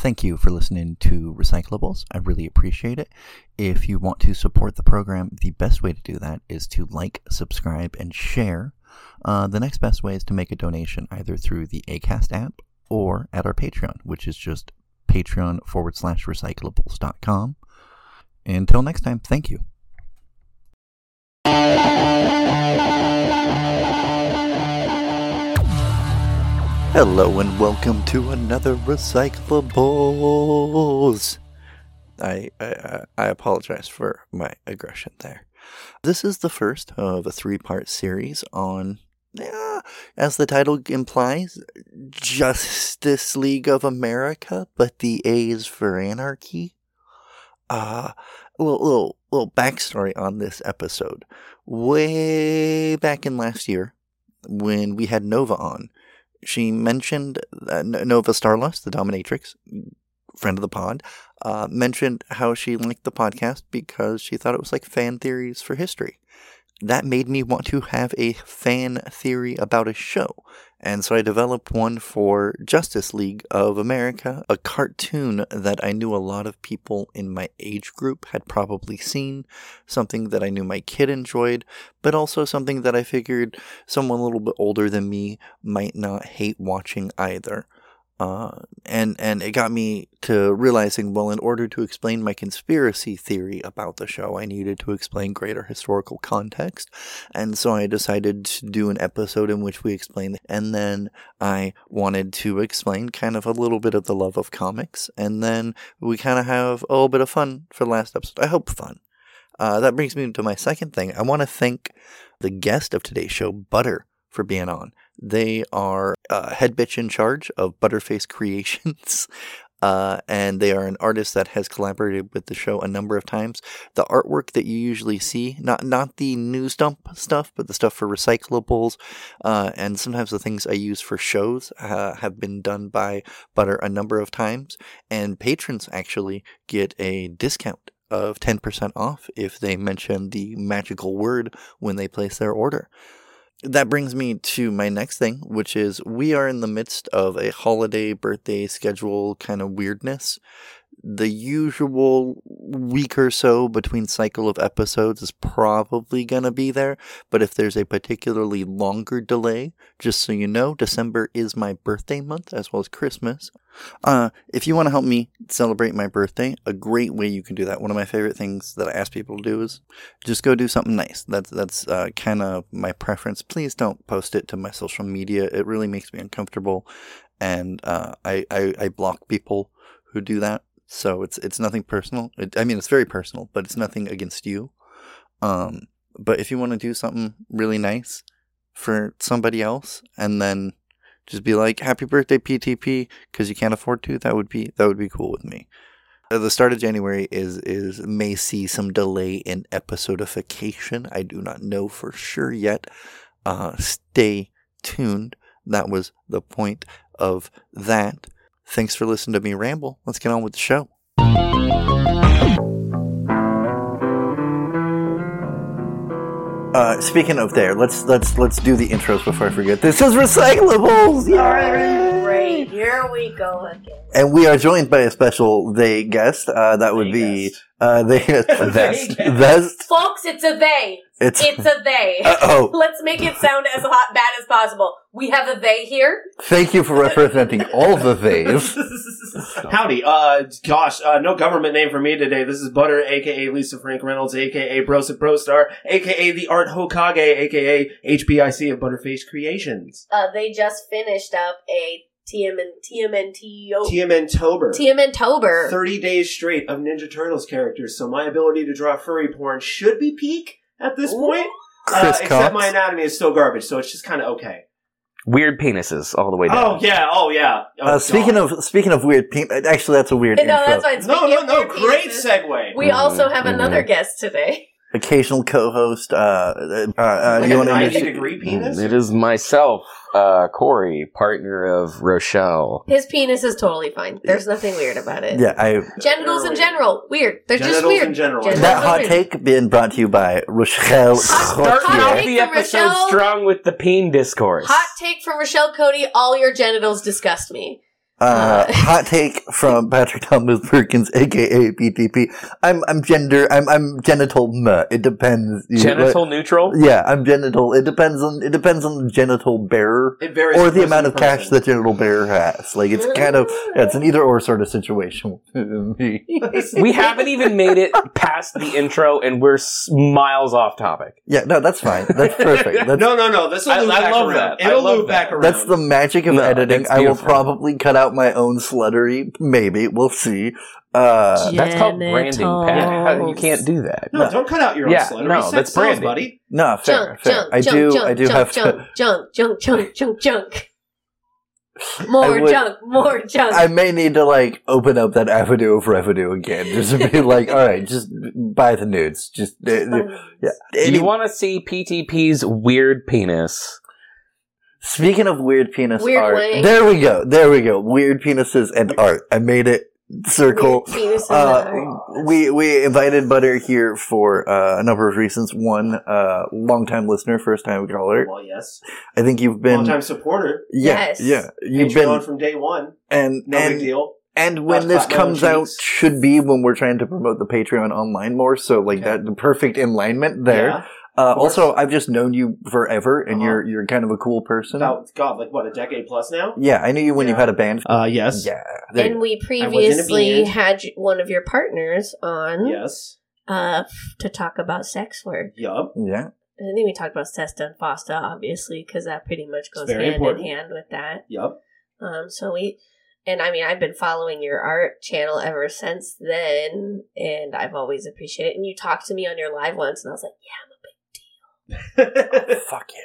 Thank you for listening to Recyclables. I really appreciate it. If you want to support the program, the best way to do that is to like, subscribe, and share. Uh, the next best way is to make a donation either through the ACAST app or at our Patreon, which is just patreon forward slash recyclables.com. Until next time, thank you. Hello and welcome to another Recyclables. I, I I apologize for my aggression there. This is the first of a three-part series on, yeah, as the title implies, Justice League of America, but the A is for anarchy. Uh, little, little, little backstory on this episode. Way back in last year, when we had Nova on, she mentioned uh, Nova Starlust, the dominatrix, friend of the pod, uh, mentioned how she liked the podcast because she thought it was like fan theories for history. That made me want to have a fan theory about a show. And so I developed one for Justice League of America, a cartoon that I knew a lot of people in my age group had probably seen, something that I knew my kid enjoyed, but also something that I figured someone a little bit older than me might not hate watching either. Uh, and and it got me to realizing, well, in order to explain my conspiracy theory about the show, I needed to explain greater historical context, and so I decided to do an episode in which we explain. And then I wanted to explain kind of a little bit of the love of comics, and then we kind of have a little bit of fun for the last episode. I hope fun. Uh, that brings me to my second thing. I want to thank the guest of today's show, Butter, for being on. They are uh, head bitch in charge of Butterface Creations. Uh, and they are an artist that has collaborated with the show a number of times. The artwork that you usually see, not not the news dump stuff, but the stuff for recyclables, uh, and sometimes the things I use for shows uh, have been done by Butter a number of times. And patrons actually get a discount of 10% off if they mention the magical word when they place their order that brings me to my next thing, which is we are in the midst of a holiday birthday schedule kind of weirdness. The usual week or so between cycle of episodes is probably going to be there, but if there's a particularly longer delay, just so you know, December is my birthday month as well as Christmas. Uh, if you want to help me celebrate my birthday, a great way you can do that. One of my favorite things that I ask people to do is just go do something nice. That's that's uh, kind of my preference. Please don't post it to my social media. It really makes me uncomfortable, and uh, I, I I block people who do that. So it's it's nothing personal. It, I mean, it's very personal, but it's nothing against you. Um, but if you want to do something really nice for somebody else, and then just be like, "Happy birthday, PTP," because you can't afford to. That would be that would be cool with me. Uh, the start of January is is may see some delay in episodification. I do not know for sure yet. Uh, stay tuned. That was the point of that. Thanks for listening to me ramble. Let's get on with the show. Uh, speaking of there, let's let's let's do the intros before I forget. This is recyclables. Yay! Great, here we go again. And we are joined by a special they guest. Uh, that would be uh, they vest vest. Folks, it's a they. It's It's a they. uh, oh. Let's make it sound as hot bad as possible. We have a they here. Thank you for representing all the theys. Howdy. Uh, gosh, uh, no government name for me today. This is Butter, aka Lisa Frank Reynolds, aka Brosip Brostar, aka the Art Hokage, aka HBIC of Butterface Creations. Uh, they just finished up a TMN, TMNT, TMN Tober. TMN Tober. 30 days straight of Ninja Turtles characters, so my ability to draw furry porn should be peak at this point. Uh, except Cox. my anatomy is still garbage, so it's just kind of okay. Weird penises all the way Oh down. yeah, oh yeah. Oh, Uh, speaking God. of speaking of weird, pe- actually, that's a weird No, intro. that's fine. no, Speaking no, of no, weird great penises, segue. We also have Mhm, another guest today. Occasional co-host. Uh, uh, uh, Like you a want to 90 introduce? degree penis. It is myself, uh, Corey, partner of Rochelle. His penis is totally fine. There's nothing weird about it. Yeah, I Genitals in general, weird. They're just Genitals weird. in general. Genitals that are hot weird. take being brought to you by Rochelle Hot- Start Hot off take the from episode Rochelle. strong with the peen discourse. Hot take from Rochelle Cote: All your genitals disgust me. Uh, Uh. hot take from Patrick Thomas Perkins, aka PTP. I'm I'm gender. I'm I'm genital. Meh. It depends. You- Genital neutral. Yeah, I'm genital. It depends on it depends on the genital bearer It varies or the amount to of cash the genital bearer has. Like it's kind of yeah, it's an either or sort of situation. We haven't even made it past the intro, and we're miles off topic. yeah, no, that's fine. That's perfect. That's no, no, no. This will I- loop I back love around. that. It'll love loop back around. That's the magic of No, editing. I will probably cut out my own sluttery. Maybe we'll see. Uh, That's called branding, Pat. How- You can't do that. no, don't cut out your own Yeah, sluttery. no, Sex that's branding. buddy. no, fair, Junk, fair. junk, I do. junk, I do junk, have junk, to. junk, junk, junk, junk, junk. More would- junk, more junk. I may need to like open up that avenue of revenue again, just to be like, all right, just buy the nudes. Just uh, yeah. Do you want to see PTP's weird penis? Speaking of weird penis Weird art, wang. there we go. There we go. Weird penises and art. I made it circle. Weird penises Uh, and- we we invited Butter here for uh, a number of reasons. One, uh, longtime listener, first time caller. Well, yes. I think you've been Long time supporter. yeah Yes. yeah you've Patreon been on from day one. and No and big deal. and when Not this clap my own comes out should be when we're trying to promote the Patreon online more. So like Okay. that the perfect alignment there. Yeah. Uh, also, I've just known you forever, and Uh-huh. you're you're kind of a cool person. About God, like what a decade plus now. Yeah, I knew you when you Yeah. had a band. Uh, yes. Yeah, there you and we I was in a previously band. had one of your partners on Yes. uh, f- to talk about sex work. Yup. yeah. I think we talked about Sesta and Fosta, obviously, because that pretty much goes very hand important. in hand with that. Yup. Um, so we, and I mean, I've been following your art channel ever since then, and I've always appreciated it. And you talked to me on your live once, and I was like, yeah, I'm a big. Fuck yeah.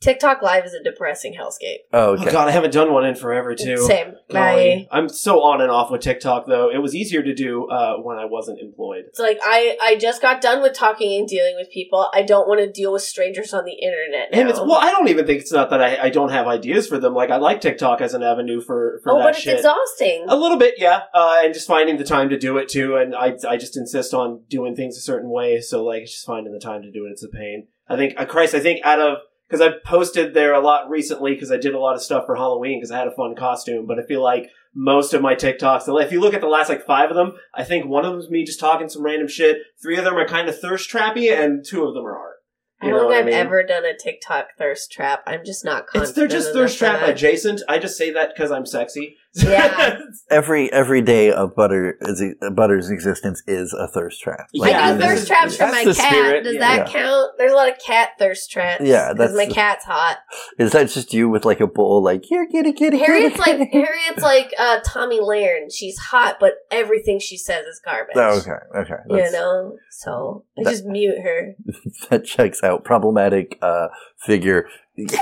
TikTok live is a depressing hellscape. Oh, Oh. God, I haven't done one in forever too. Same. Golly. I, I'm so on and off with TikTok though. It was easier to do uh, when I wasn't employed. it's like I, I just got done with talking and dealing with people. I don't want to deal with strangers on the internet. And it's well, I don't even think it's not that I, I don't have ideas for them. Like I like TikTok as an avenue for for oh, that but it's shit. exhausting. A little bit, yeah, uh, and just finding the time to do it too. And I, I just insist on doing things a certain way. So like, it's just finding the time to do it. It's a pain. I think, uh, Christ, I think out of because I posted there a lot recently because I did a lot of stuff for Halloween because I had a fun costume. But I feel like most of my TikToks, if you look at the last like five of them, I think one of them is me just talking some random shit. Three of them are kind of thirst trappy, and two of them are art. I don't know think I've I mean? ever done a TikTok thirst trap. I'm just not It's, they're just thirst trap adjacent. I just say that because I'm sexy. Yeah. Every every day of butter is Butter's existence is a thirst trap. Yeah, I do this thirst traps for my cat. spirit. Does Yeah. that count? There's a lot of cat thirst traps. Yeah, because my that's- cat's hot. Is that just you with like a bowl, like here, kitty, kitty, Harriet's kitty, like kitty? Harriet's like uh, Tomi Lahren. She's hot, but everything she says is garbage. Oh, okay, okay. You know, so I That- just mute her. that checks out. Problematic uh, figure,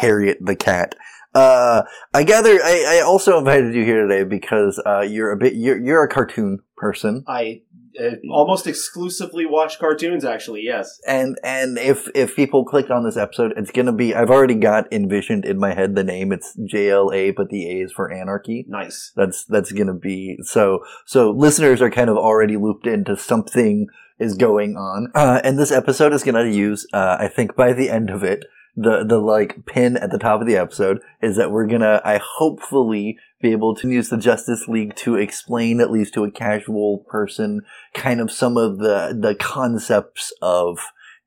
Harriet the cat. Uh, I gather. I, I also invited you here today because uh, you're a bit. You're you're a cartoon person, I uh, almost exclusively watch cartoons. Actually, yes. and and if if people click on this episode, it's gonna be. I've already got envisioned in my head the name. It's JLA, but the A is for anarchy. Nice. That's that's gonna be so. So listeners are kind of already looped into something is going on, uh, and this episode is gonna use. Uh, I think by the end of it, the the like pin at the top of the episode is that we're gonna. I hopefully be able to use the Justice League to explain at least to a casual person kind of some of the the concepts of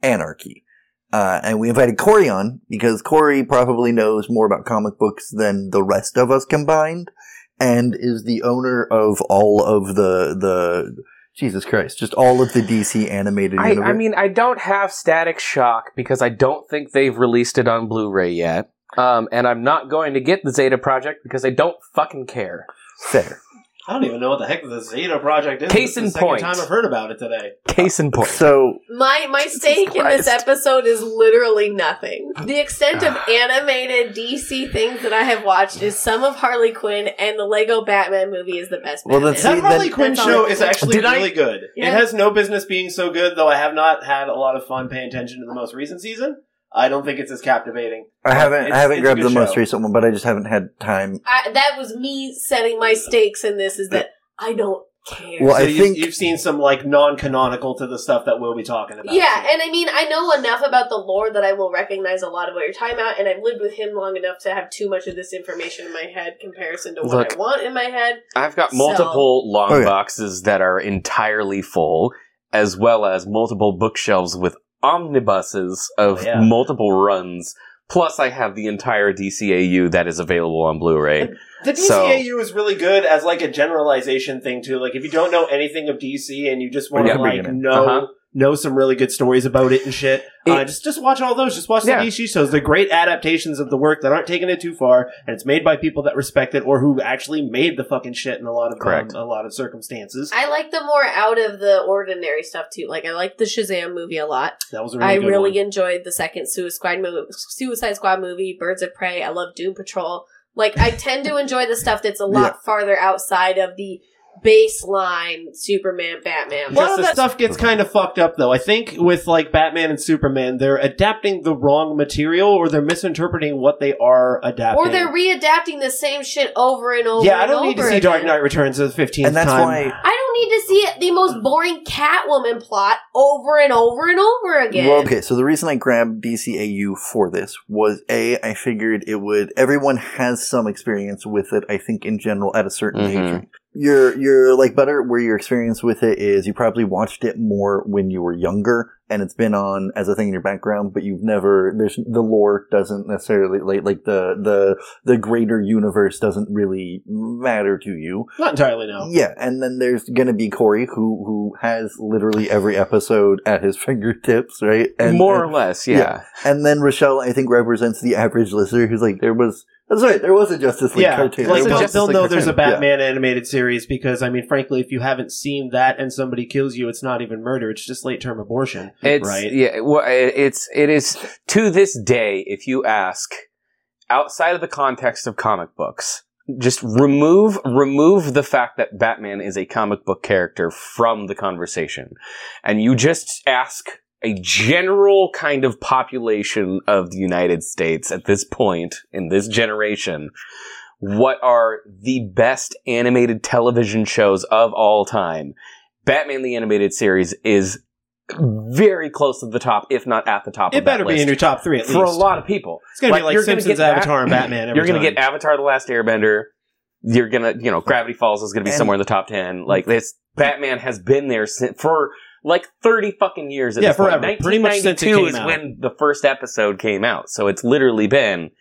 anarchy. Uh, and we invited Corey on because Corey probably knows more about comic books than the rest of us combined and is the owner of all of the the Jesus Christ, just all of the DC animated I. I mean, I don't have Static Shock because I don't think they've released it on Blu-ray yet. Um, and I'm not going to get the Zeta Project because I don't fucking care. fair. I don't even know what the heck the Zeta project is. Case This in the second point. time I've heard about it today. Case in point. So My my stake in this episode is literally nothing. The extent of animated DC things that I have watched is some of Harley Quinn and the Lego Batman movie is the best. Well, then Batman. See, that Harley then- Quinn show is actually Did I- really good. Yeah. It has no business being so good, though. I have not had a lot of fun paying attention to the most recent season. I don't think it's as captivating. I haven't I haven't grabbed good the most recent one, but I just haven't had time. I, that was me setting my stakes in this. Is that I don't care. Well, So I you, think- you've seen some like non-canonical to the stuff that we'll be talking about. Yeah, and I mean, I know enough about the lore that I will recognize a lot of what you're talking about, and I've lived with him long enough to have too much of this information in my head comparison to what Look. I want in my head. I've got So- multiple long Oh, yeah. boxes that are entirely full, as well as multiple bookshelves with omnibuses of Oh, yeah. multiple runs. Plus, I have the entire DCAU that is available on Blu-ray. The So- DCAU is really good as like a generalization thing too. Like if you don't know anything of DC and you just want Yeah, to like beginning. know Uh-huh. Know some really good stories about it and shit, uh, just just watch all those. Just watch the Yeah. DC shows. They're great adaptations of the work that aren't taking it too far, and it's made by people that respect it or who actually made the fucking shit in a lot of um, a lot of circumstances. I like the more out of the ordinary stuff too. Like I like the Shazam movie a lot. That was a really I good really one. enjoyed the second Suicide Squad movie, Suicide Squad movie, Birds of Prey. I love Doom Patrol. Like I tend to enjoy the stuff that's a lot Yeah. farther outside of the baseline Superman, Batman. A Well, the stuff gets kind of fucked up, though. I think with like Batman and Superman, they're adapting the wrong material, or they're misinterpreting what they are adapting. or they're readapting the same shit over and over. yeah, I don't need to over see Dark. Knight Returns the fifteenth and that's time. why. I don't need to see it, the most boring Catwoman plot over and over and over again. Well, okay, so the reason I grabbed DCAU for this was A, I figured it would, everyone has some experience with it, I think, in general, at a certain Mhm. age. Your, your, like, better where your experience with it is you probably watched it more when you were younger, and it's been on as a thing in your background, but you've never, there's, the lore doesn't necessarily, like, like the, the, the greater universe doesn't really matter to you. Not entirely no. Yeah, and then there's gonna be Corey who who has literally every episode at his fingertips, right? And More or less, yeah. yeah. and then Rochelle, I think, represents the average listener who's like, there was that's right, there was a Justice League Yeah, cartoon. like It's a they'll, Justice they'll League know there's a cartoon. Batman animated series because I mean, frankly, if you haven't seen that and somebody kills you, it's not even murder; it's just late term abortion, It's right? yeah. Well, it- it's it is to this day. If you ask, outside of the context of comic books, just remove remove the fact that Batman is a comic book character from the conversation, and you just ask a general kind of population of the United States at this point in this generation. What are the best animated television shows of all time? Batman the Animated Series is very close to the top, if not at the top. It better be in your top three at for least. a lot of people. It's gonna Like, be like Simpsons, Avatar, and Batman. You're gonna time. get Avatar: The Last Airbender. You're gonna, you know, Gravity Falls is gonna be And- somewhere in the top ten. Like this, Batman has been there since, for like thirty fucking years. At Yeah, this point. Pretty much since it 1992 came is out. when the first episode came out. So it's literally been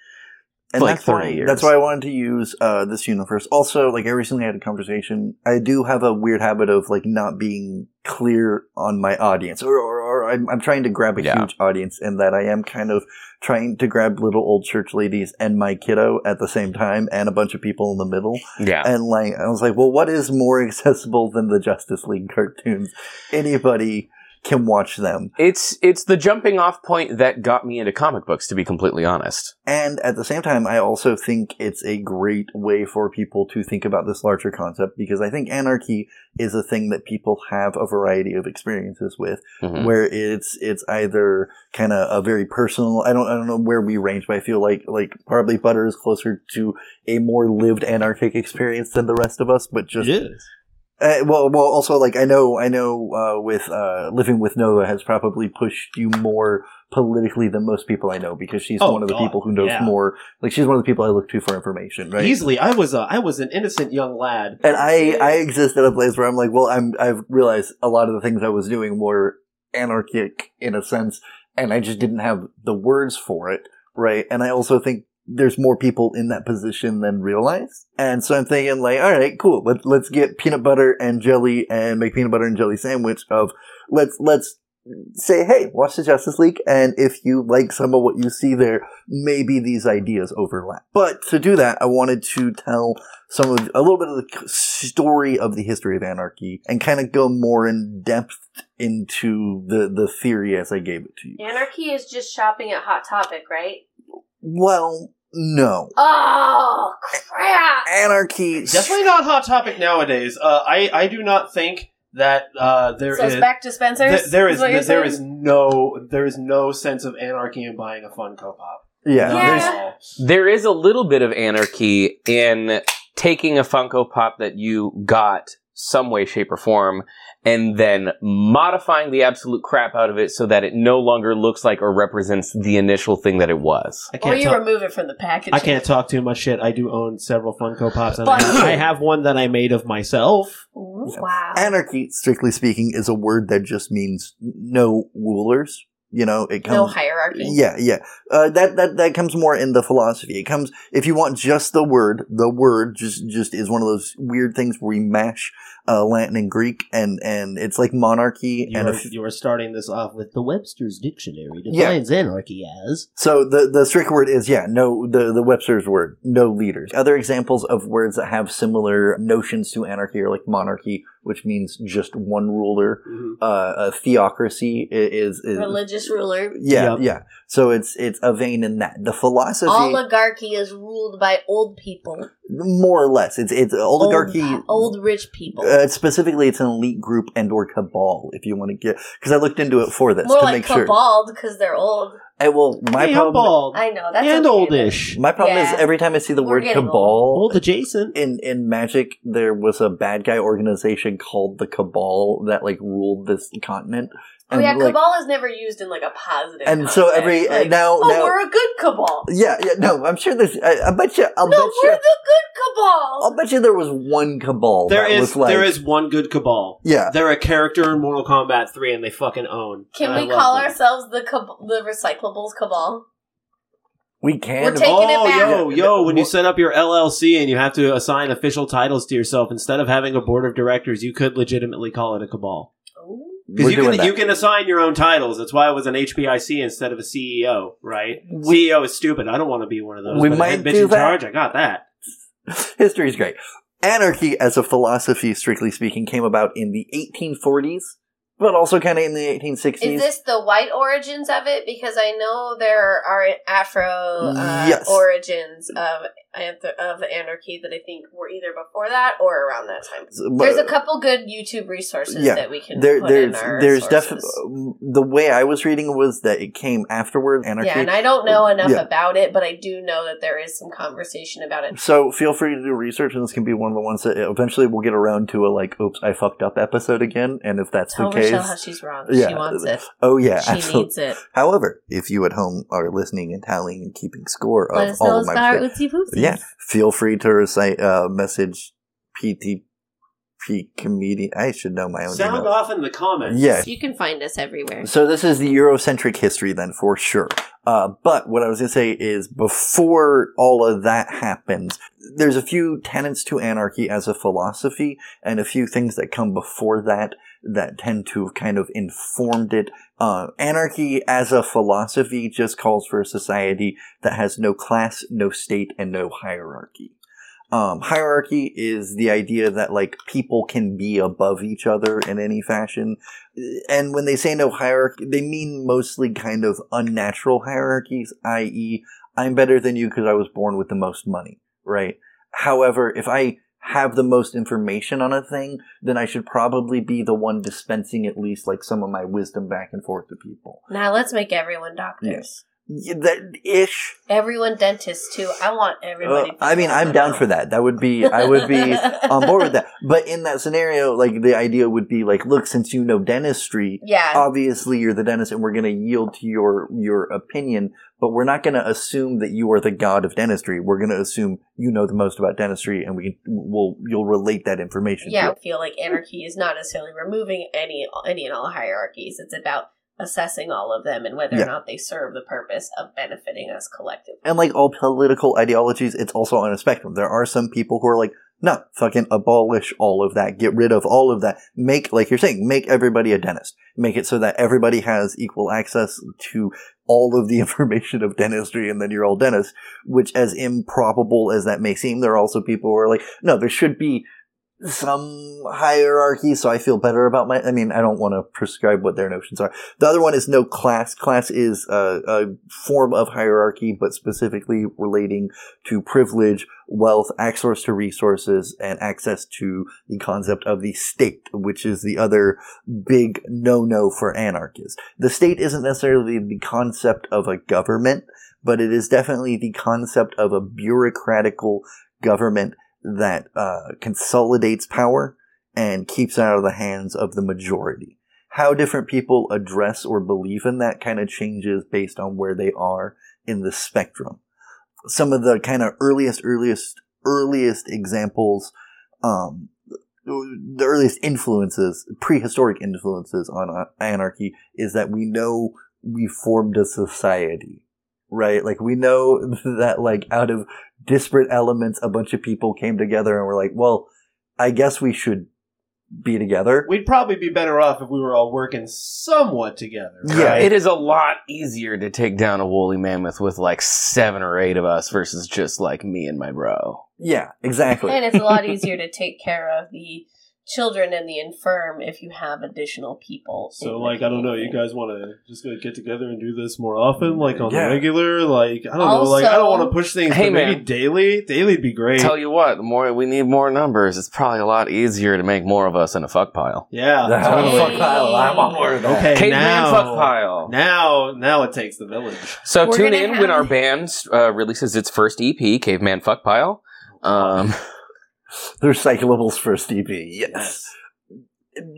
and like that's 30 why years. that's why I wanted to use uh, this universe. Also, like I recently had a conversation. I do have a weird habit of like not being clear on my audience, or, or, or I'm, I'm trying to grab a Yeah. huge audience, and that I am kind of trying to grab little old church ladies and my kiddo at the same time, and a bunch of people in the middle. yeah. And like, I was like, well, what is more accessible than the Justice League cartoons? Anybody can watch them. It's it's the jumping off point that got me into comic books. To be completely honest, And at the same time, I also think it's a great way for people to think about this larger concept because I think anarchy is a thing that people have a variety of experiences with, Mhm. where it's it's either kind of a very personal. I don't I don't know where we range, but I feel like like probably Butter is closer to a more lived anarchic experience than the rest of us, but just It is. Uh, well, well, also like I know, I know, uh, with uh, living with Nova has probably pushed you more politically than most people I know because she's Oh, one of the God, people who knows yeah. more. Like she's one of the people I look to for information, right? Easily, I was a, I was an innocent young lad. and I, I exist at a place where I'm like, well, I'm, I've realized a lot of the things I was doing were anarchic in a sense, and I just didn't have the words for it, right? And I also think there's more people in that position than realize. And so I'm thinking like, all right, cool. Let's, let's get peanut butter and jelly and make peanut butter and jelly sandwich of let's, let's say, hey, watch the Justice League. And if you like some of what you see there, maybe these ideas overlap. But to do that, I wanted to tell some of a little bit of the story of the history of anarchy and kind of go more in depth into the, the theory as I gave it to you. Anarchy is just shopping at Hot Topic, right? Well, no. Oh crap! Anarchy. Definitely not hot topic nowadays. Uh, I I do not think that uh, there so is- it's back to Spencer's. th- there is what you're there saying? is no there is no sense of anarchy in buying a Funko Pop. Yeah. Yeah. There's, all. there is a little bit of anarchy in taking a Funko Pop that you got some way, shape, or form, and then modifying the absolute crap out of it so that it no longer looks like or represents the initial thing that it was. I Or can't you talk. remove it from the package. I can't talk too much shit. I do own several Funko Pops, and I have, I have one that I made of myself. Wow. Anarchy, strictly speaking, is a word that just means no rulers. You know, it comes. no hierarchy. Yeah, yeah. Uh, that that that comes more in the philosophy. It comes if you want just the word. The word just just is one of those weird things where we mash uh, Latin and Greek, and and it's like monarchy. You and were, if, you were starting this off with the Webster's Dictionary Yeah. defines anarchy as so the the strict word is yeah, no. The the Webster's word, no leaders. Other examples of words that have similar notions to anarchy are like monarchy, which means just one ruler. Uh, a theocracy is, is Religious ruler. yeah, Yep. yeah. So it's it's a vein in that. The philosophy, Oligarchy is ruled by old people. more or less, it's it's oligarchy. Old, old rich people. Uh, specifically, it's an elite group and or cabal. If you want to get, because I looked into it for this More to like make sure. cabald because they're old. I, well, my hey, problem, bald I know that's and okay, oldish. my problem Yeah. is every time I see the We're word getting cabal Old adjacent. in in Magic, there was a bad guy organization called the Cabal that like ruled this continent. But- Oh yeah, like, cabal is never used in like a positive. And so every- like, uh, now- oh, now- we're a good cabal. Yeah, yeah, no, I'm sure there's. I, I bet you. I'll no, bet we're you. the good cabal. I'll bet you there was one cabal There that is was like. there is one good cabal. Yeah, They're a character in Mortal Kombat 3 and they fucking own. Can we call them. ourselves the cab- the recyclables cabal? we can. We're taking it Oh, back. yo, yo, when you set up your LLC and you have to assign official titles to yourself, instead of having a board of directors, you could legitimately call it a cabal. Because you can, that. you can assign your own titles. That's why it was an HBIC instead of a CEO, right? CEO is stupid. I don't want to be one of those. We might bitch do in that. charge. I got that. History is great. Anarchy, as a philosophy, strictly speaking, came about in the 1840s, but also kind of in the 1860s. Is this the white origins of it? Because I know there are Afro uh, Yes. origins of of anarchy that I think were either before that or around that time. But There's a couple good YouTube resources Yeah. that we can there, put there's in our there's definitely the way I was reading was that it came afterward. Anarchy. Yeah, and I don't know enough Yeah. about it, but I do know that there is some conversation about it. so feel free to do research, and this can be one of the ones that eventually we'll get around to a like, "Oops, I fucked up" episode again. And if that's Tell the case, Rochelle how she's wrong. Yeah. She wants it. oh yeah, she absolutely. needs it. However, if you at home are listening and tallying and keeping score Let of us all know of my Star Oopsie Poopsies. yeah, feel free to recite uh, message PTP comedian. I should know my own. Sound email. off in the comments. Yeah. You can find us everywhere. So this is the Eurocentric history then for sure. Uh, but what I was going to say is before all of that happens, there's a few tenets to anarchy as a philosophy and a few things that come before that that tend to have kind of informed it. Uh, anarchy as a philosophy just calls for a society that has no class, no state, and no hierarchy. Um, hierarchy is the idea that like people can be above each other in any fashion. And when they say no hierarchy, they mean mostly kind of unnatural hierarchies, i.e., I'm better than you because I was born with the most money, right? However, if I have the most information on a thing, then I should probably be the one dispensing at least like some of my wisdom back and forth to people. Now let's make everyone doctors. Yeah, that ish. Everyone dentists too. I want everybody. Uh, I mean, I'm down for that. That would be, I would be on board with that. But in that scenario, like the idea would be like, look, since you know dentistry, Yeah. obviously you're the dentist and we're going to yield to your your opinion but we're not going to assume that you are the god of dentistry we're going to assume you know the most about dentistry and we will you'll relate that information yeah, I feel like anarchy is not necessarily removing any any and all hierarchies. It's about assessing all of them and whether Yeah. or not they serve the purpose of benefiting us collectively. and like all political ideologies it's also on a spectrum there are some people who are like no fucking abolish all of that get rid of all of that make like you're saying make everybody a dentist make it so that everybody has equal access to all of the information of dentistry and then you're all dentists which as improbable as that may seem there are also people who are like no there should be some hierarchy so i feel better about my i mean i don't want to prescribe what their notions are. The other one is no class. Class is a, a form of hierarchy but specifically relating to privilege wealth access to resources and access to the concept of the state which is the other big no-no for anarchists. The state isn't necessarily the concept of a government but it is definitely the concept of a bureaucratical government that uh, consolidates power and keeps it out of the hands of the majority. How different people address or believe in that kind of changes based on where they are in the spectrum. Some of the kind of earliest, earliest, earliest examples, um, the earliest influences, prehistoric influences on uh, anarchy is that we know we formed a society, right? Like we know that like out of disparate elements, a bunch of people came together and were like, well, I guess we should be together. We'd probably be better off if we were all working somewhat together. Yeah. It is a lot easier to take down a woolly mammoth with like seven or eight of us versus just like me and my bro. Yeah, exactly. And it's a lot easier to take care of the children and the infirm if you have additional people. So, like, I don't know. You guys want to just go get together and do this more often, like on Yeah. the regular? Like, I don't know. Like, I don't Also- want to push things. Hey, but maybe man. daily. Daily'd be great. Tell you what, the more we need more numbers, it's probably a lot easier to make more of us in a fuck pile. yeah. The totally. fuck pile, I'm on board with that. Okay, Caveman now, fuck pile. now, now it takes the village. So We're tune gonna in have- when our band uh, releases its first EP, Caveman Fuck Pile. Um, The recyclables first EP. Yes.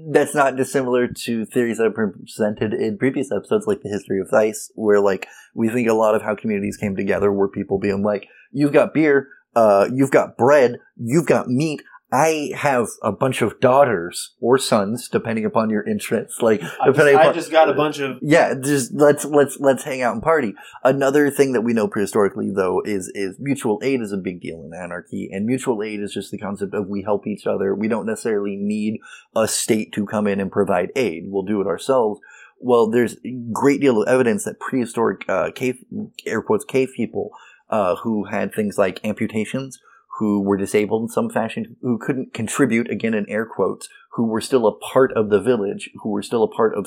That's not dissimilar to theories that have been presented in previous episodes, like the history of Vice, where like we think a lot of how communities came together were people being like, "You've got beer, uh, you've got bread, you've got meat. I have a bunch of daughters or sons, depending upon your interests. Like, I just, depending I just got a bunch of. yeah, just let's let's let's hang out and party. Another thing that we know prehistorically though is is mutual aid is a big deal in anarchy, and mutual aid is just the concept of we help each other. We don't necessarily need a state to come in and provide aid. We'll do it ourselves. Well, there's a great deal of evidence that prehistoric uh, cave air quotes cave people uh, who had things like amputations, who were disabled in some fashion, who couldn't contribute again in air quotes, who were still a part of the village, who were still a part of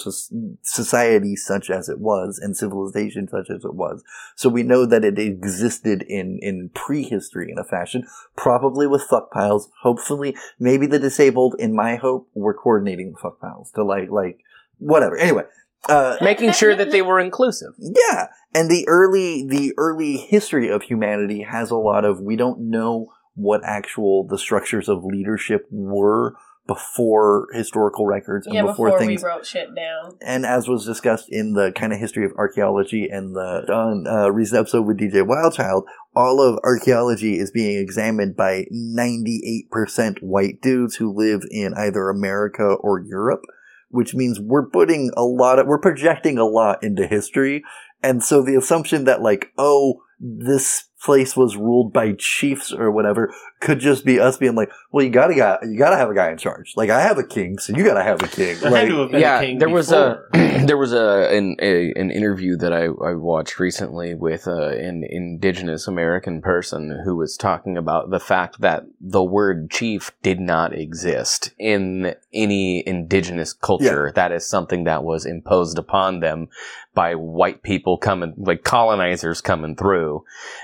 society such as it was and civilization such as it was. So we know that it existed in, in prehistory in a fashion, probably with fuck piles. Hopefully, maybe the disabled, in my hope, were coordinating the fuck piles to like, like, whatever. Anyway, uh, making sure that they were inclusive. yeah, and the early the early history of humanity has a lot of we don't know what actual the structures of leadership were before historical records and yeah, before, before, things we wrote shit down. and as was discussed in the kind of history of archaeology and the on uh, recent episode with DJ Wildchild, all of archaeology is being examined by 98% white dudes who live in either America or Europe, which means we're putting a lot of, we're projecting a lot into history. And so the assumption that like, oh, this place was ruled by chiefs or whatever could just be us being like, well, you gotta got, you gotta have a guy in charge. Like I have a king, so you gotta have a king. There Like, had to have been a yeah, king there was a there was a an a, an interview that I, I watched recently with uh, an indigenous American person who was talking about the fact that the word chief did not exist in any indigenous culture. That is something that was imposed upon them by white people coming, like colonizers coming through,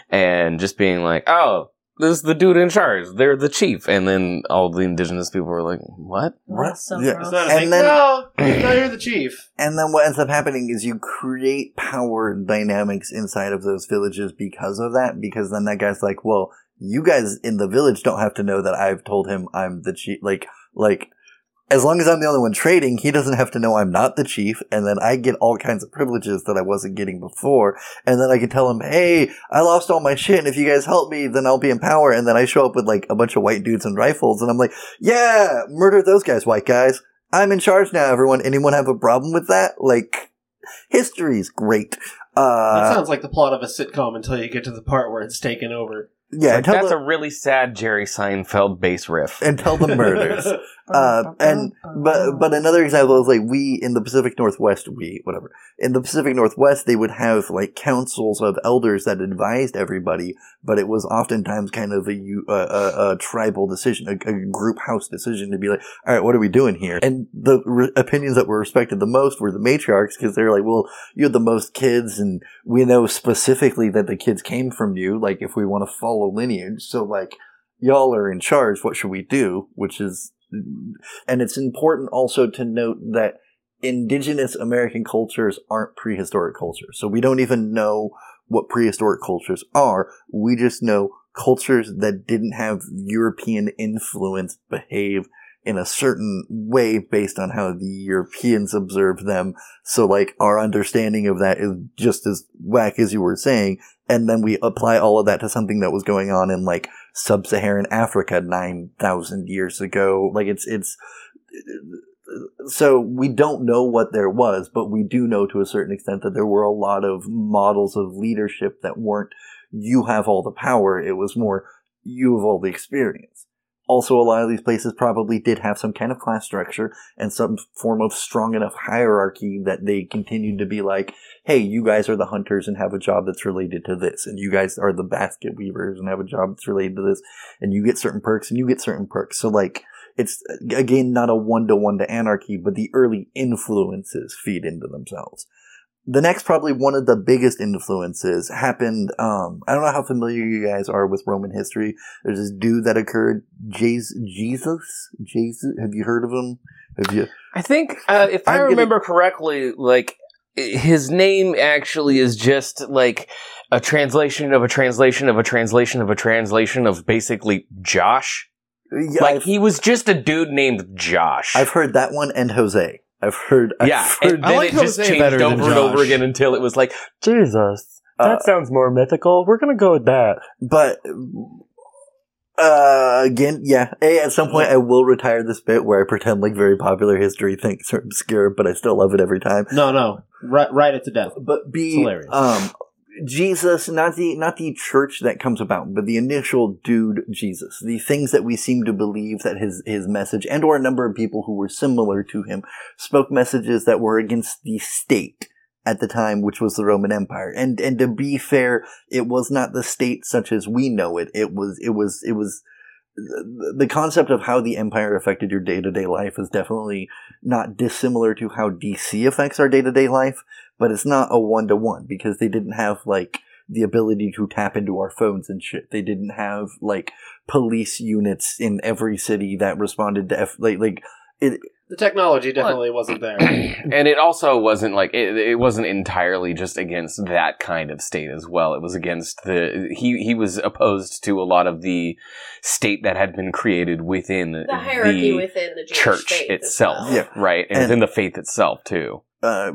and just being like, oh. This is the dude in charge. They're the chief, and then all the indigenous people were like, "What?" Right. That's so Yeah. gross. It's not a And thing. then- no, no, you're the chief. And then what ends up happening is you create power dynamics inside of those villages because of that. Because then that guy's like, well, you guys in the village don't have to know that I've told him I'm the chief. Like, like, as long as I'm the only one trading, he doesn't have to know I'm not the chief. And then I get all kinds of privileges that I wasn't getting before. And then I can tell him, hey, I lost all my shit. And if you guys help me, then I'll be in power. And then I show up with like a bunch of white dudes and rifles. And I'm like, yeah, murder those guys, white guys. I'm in charge now, everyone. Anyone have a problem with that? Like, history's great. That Uh, sounds like the plot of a sitcom until you get to the part where it's taken over. yeah, Like, that's the, a really sad Jerry Seinfeld bass riff. until the murders. Uh, and but but another example is like we in the Pacific Northwest, we whatever in the Pacific Northwest they would have like councils of elders that advised everybody, but it was oftentimes kind of a a tribal decision, a, a group house decision to be like, all right, what are we doing here? And the re- opinions that were respected the most were the matriarchs because they're like, well, you had the most kids, and we know specifically that the kids came from you. Like if we want to follow lineage, so like y'all are in charge. What should we do? Which is and it's important also to note that indigenous American cultures aren't prehistoric cultures. So we don't even know what prehistoric cultures are. We just know cultures that didn't have European influence behave in a certain way based on how the Europeans observe them. So like our understanding of that is just as whack as you were saying. And then we apply all of that to something that was going on in like sub-Saharan Africa 9,000 years ago. Like it's, it's, so we don't know what there was, but we do know to a certain extent that there were a lot of models of leadership that weren't, you have all the power. It was more, you have all the experience. Also, a lot of these places probably did have some kind of class structure and some form of strong enough hierarchy that they continued to be like, hey, you guys are the hunters and have a job that's related to this, and you guys are the basket weavers and have a job that's related to this, and you get certain perks and you get certain perks. So, like, it's again not a one to one to anarchy, but the early influences feed into themselves. The next, probably one of the biggest influences happened. Um, I don't know how familiar you guys are with Roman history. There's this dude that occurred, Jesus. Jesus, have you heard of him? Have you? I think uh, if I I'm gonna- remember correctly, like his name actually is just like a translation of a translation of a translation of a translation of basically Josh. Yeah, like I've, he was just a dude named Josh. I've heard that one and Jose. I've heard. I've yeah, heard, and then like it just changed over and over again until it was like Jesus. Uh, That sounds more mythical. We're gonna go with that. but uh, again, yeah. A, at some point, I will retire this bit where I pretend like very popular history things are obscure, but I still love it every time. No, no, right, write it to death. But It's B, hilarious. um, Jesus, not the not the church that comes about, but the initial dude Jesus. The things that we seem to believe that his his message and or a number of people who were similar to him spoke messages that were against the state at the time, which was the Roman Empire. And and to be fair, it was not the state such as we know it. It was it was it was the concept of how the empire affected your day to day life is definitely not dissimilar to how DC affects our day to day life, but it's not a one to one because they didn't have like the ability to tap into our phones and shit. They didn't have like police units in every city that responded to F- like like it. The technology definitely wasn't there. and it also wasn't like it, it wasn't entirely just against that kind of state as well. It was against the he he was opposed to a lot of the state that had been created within The hierarchy the within the Jewish church faith as itself, well. Yeah. right, and, And- within the faith itself too. uh,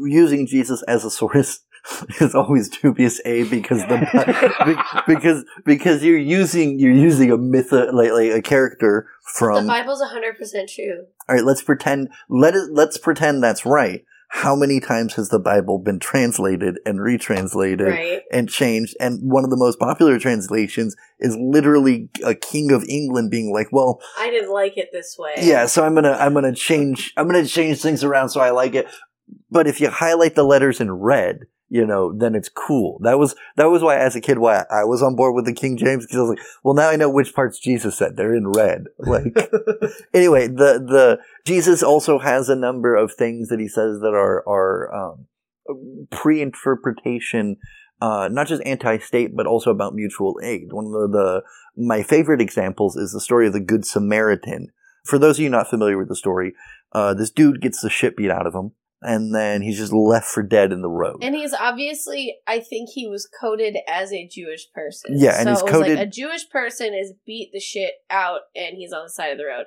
using Jesus as a source is always dubious. A because the because because you're using you're using a myth uh, like, like a character from The from. Bible's 100% true. All right, let's pretend let it let's pretend that's right. How many times has the Bible been translated and retranslated Right. and changed? And one of the most popular translations is literally a king of England being like, "Well, I didn't like it this way. yeah, so I'm gonna I'm gonna change I'm gonna change things around so I like it. But if you highlight the letters in red, you know, then it's cool. That was that was why as a kid why I was on board with the King James because I was like, well now I know which parts Jesus said. They're in red. Like anyway, the the Jesus also has a number of things that he says that are are um, pre-interpretation uh, not just anti-state, but also about mutual aid. One of the, the my favorite examples is the story of the Good Samaritan. For those of you not familiar with the story, uh, this dude gets the shit beat out of him, and then he's just left for dead in the road. And he's obviously, I think he was coded as a Jewish person. Yeah, and so he's it was coded- like a Jewish person is beat the shit out, and he's on the side of the road.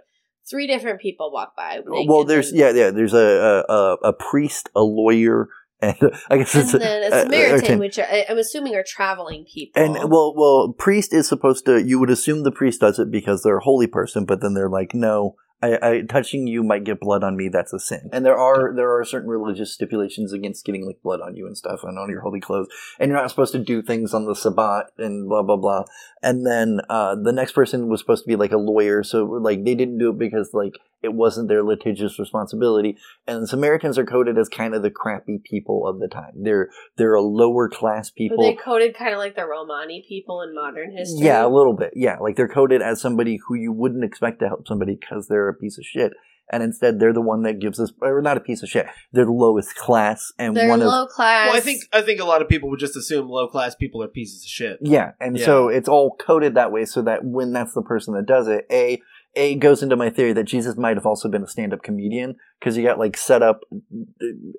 Three different people walk by. well, there's yeah, yeah. There's a a, a, priest, a lawyer, and I guess and it's then a a- a- Samaritan, a- which I- I'm assuming are traveling people. And well, well, priest is supposed to. You would assume the priest does it because they're a holy person, but then they're like, no, I, I touching you might get blood on me. That's a sin. And there are there are certain religious stipulations against getting like blood on you and stuff and on your holy clothes. And you're not supposed to do things on the Sabbat and blah blah blah. And then uh, the next person was supposed to be like a lawyer, so like they didn't do it because like it wasn't their litigious responsibility. And Samaritans are coded as kind of the crappy people of the time. They're they're a lower class Were people. they coded kind of like the Romani people in modern history? Yeah, a little bit. Yeah, like they're coded as somebody who you wouldn't expect to help somebody because they're a piece of shit, and instead they're the one that gives us, or not a piece of shit. They're the lowest class and They're one of low class. well, I think I think a lot of people would just assume low class people are pieces of shit. yeah, and Yeah. so it's all coded that way so that when that's the person that does it, a a goes into my theory that Jesus might have also been a stand up comedian because you got like set up,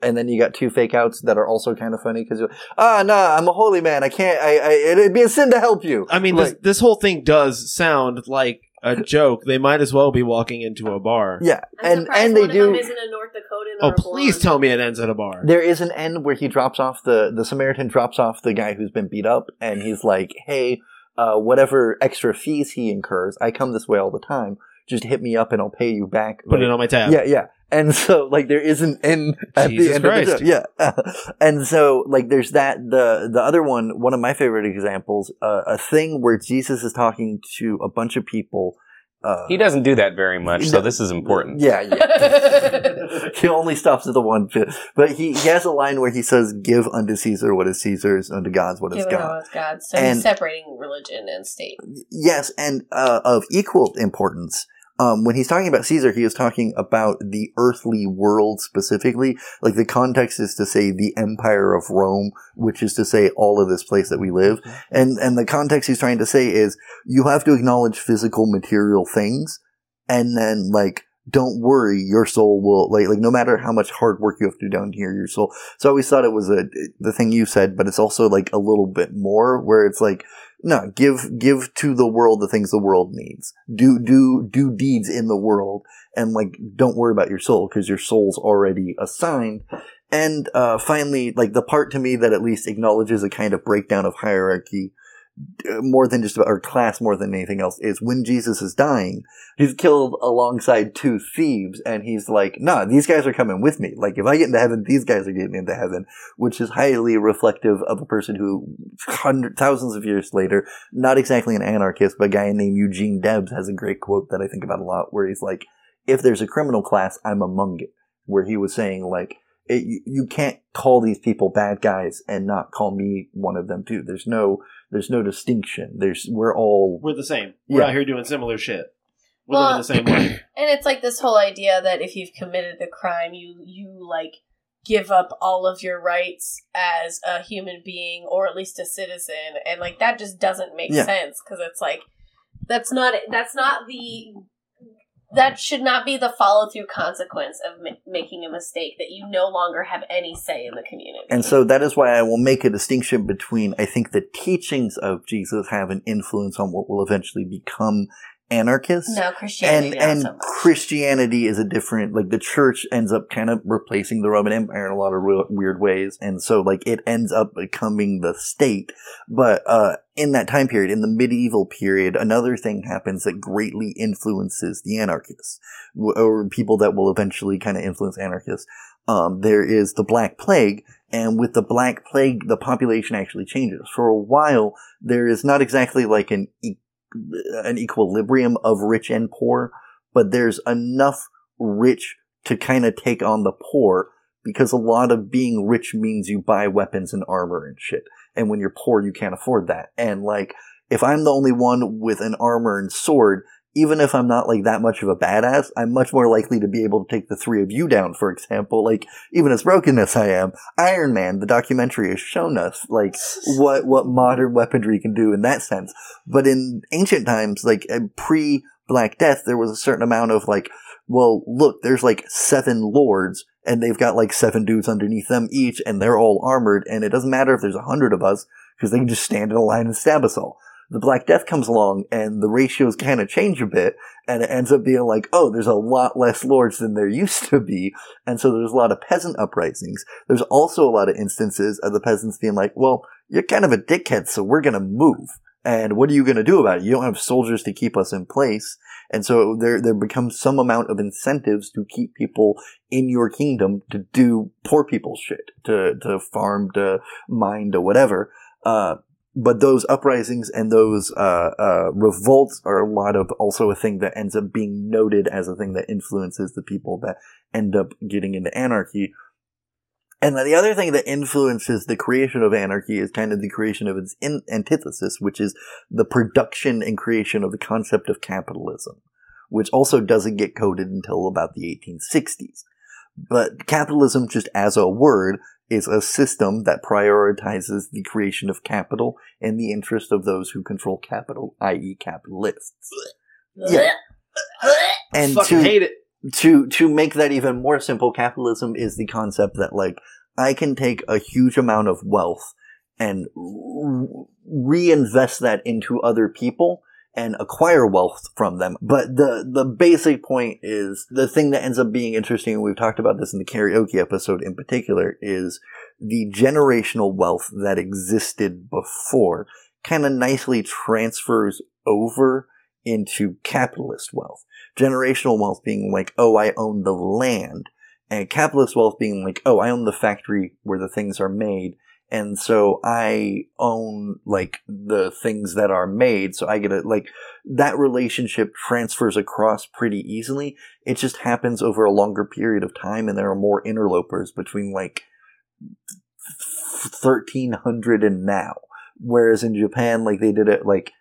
and then you got two fake outs that are also kind of funny because you're ah nah I'm a holy man I can't I, I it'd be a sin to help you I mean, Like- this this whole thing does sound like a joke, they might as well be walking into a bar. Yeah, I'm and and they one of them do. isn't a North Dakotan Oh, or a please blonde. tell me it ends at a bar. There is an end where he drops off the the Samaritan drops off the guy who's been beat up, and he's like, "Hey, uh, whatever extra fees he incurs, I come this way all the time. Just hit me up, and I'll pay you back." Put it on my tab. Yeah, yeah. And so, like, there is an end at Jesus the end Christ. of the show. Yeah. and so, like, there's that. The the other one, one of my favorite examples, uh, a thing where Jesus is talking to a bunch of people. Uh, He doesn't do that very much, so this is important. Yeah, yeah. he only stops at the one bit. But he, he has a line where he says, Give unto Caesar what is Caesar's, unto God's what is Given God. how it's God. So And- he's separating religion and state. Yes, and uh, of equal importance. Um, when he's talking about Caesar, he is talking about the earthly world specifically. Like the context is to say the empire of Rome, which is to say all of this place that we live. And and the context he's trying to say is you have to acknowledge physical material things, and then like don't worry, your soul will like like no matter how much hard work you have to do down here, your soul. So I always thought it was a the thing you said, but it's also like a little bit more where it's like no, give give to the world the things the world needs. Do do do deeds in the world, and like don't worry about your soul because your soul's already assigned. And uh, finally, like the part to me that at least acknowledges a kind of breakdown of hierarchy, more than just about or class more than anything else, is when Jesus is dying. He's killed alongside two thieves, and he's like, "Nah, these guys are coming with me. Like if I get into heaven, these guys are getting into heaven." Which is highly reflective of a person who, hundred thousands of years later, not exactly an anarchist, but a guy named Eugene Debs has a great quote that I think about a lot, where he's like, "If there's a criminal class, I'm among it." Where he was saying like, it, you, "You can't call these people bad guys and not call me one of them too. There's no, there's no distinction. There's we're all We're the same. We're Yeah. out here doing similar shit. We're Well- living the same life. And it's like this whole idea that if you've committed a crime, you you like give up all of your rights as a human being or at least a citizen, and like that just doesn't make Yeah. sense because it's like that's not that's not the that should not be the follow through consequence of ma- making a mistake that you no longer have any say in the community. And so that is why I will make a distinction between I think the teachings of Jesus have an influence on what will eventually become anarchists. no Christianity, And and. Christianity is a different like the church ends up kind of replacing the Roman Empire in a lot of real, weird ways, and so like it ends up becoming the state. But uh, in that time period, in the medieval period, another thing happens that greatly influences the anarchists or people that will eventually kind of influence anarchists. Um, there is the Black Plague, and with the Black Plague, the population actually changes. For a while, there is not exactly like an e- an equilibrium of rich and poor, but there's enough rich to kind of take on the poor because a lot of being rich means you buy weapons and armor and shit. And when you're poor, you can't afford that. And like, if I'm the only one with an armor and sword, even if I'm not like that much of a badass, I'm much more likely to be able to take the three of you down, for example. Like, even as broken as I am, Iron Man, the documentary has shown us, like, what, what modern weaponry can do in that sense. But in ancient times, like, pre Black Death, there was a certain amount of like, well, look, there's like seven lords, and they've got like seven dudes underneath them each, and they're all armored, and it doesn't matter if there's a hundred of us, because they can just stand in a line and stab us all. The Black Death comes along, and the ratios kind of change a bit, and it ends up being like, oh, there's a lot less lords than there used to be, and so there's a lot of peasant uprisings. There's also a lot of instances of the peasants being like, well, you're kind of a dickhead, so we're gonna move. And what are you gonna do about it? You don't have soldiers to keep us in place. And so there, there becomes some amount of incentives to keep people in your kingdom to do poor people's shit, to, to farm, to mine, to whatever. Uh, but those uprisings and those uh, uh, revolts are a lot of also a thing that ends up being noted as a thing that influences the people that end up getting into anarchy. And the other thing that influences the creation of anarchy is kind of the creation of its in- antithesis, which is the production and creation of the concept of capitalism, which also doesn't get coded until about the 1860s. But capitalism, just as a word, is a system that prioritizes the creation of capital in the interest of those who control capital, i.e., capitalists. Yeah. And Fucking to, hate it. to to make that even more simple, capitalism is the concept that like I can take a huge amount of wealth and reinvest that into other people and acquire wealth from them. But the, the basic point is the thing that ends up being interesting, and we've talked about this in the karaoke episode in particular, is the generational wealth that existed before kind of nicely transfers over into capitalist wealth. Generational wealth being like, oh, I own the land. And capitalist wealth being like, oh, I own the factory where the things are made. And so I own like the things that are made. So I get it. Like that relationship transfers across pretty easily. It just happens over a longer period of time. And there are more interlopers between like 1300 and now. Whereas in Japan, like they did it like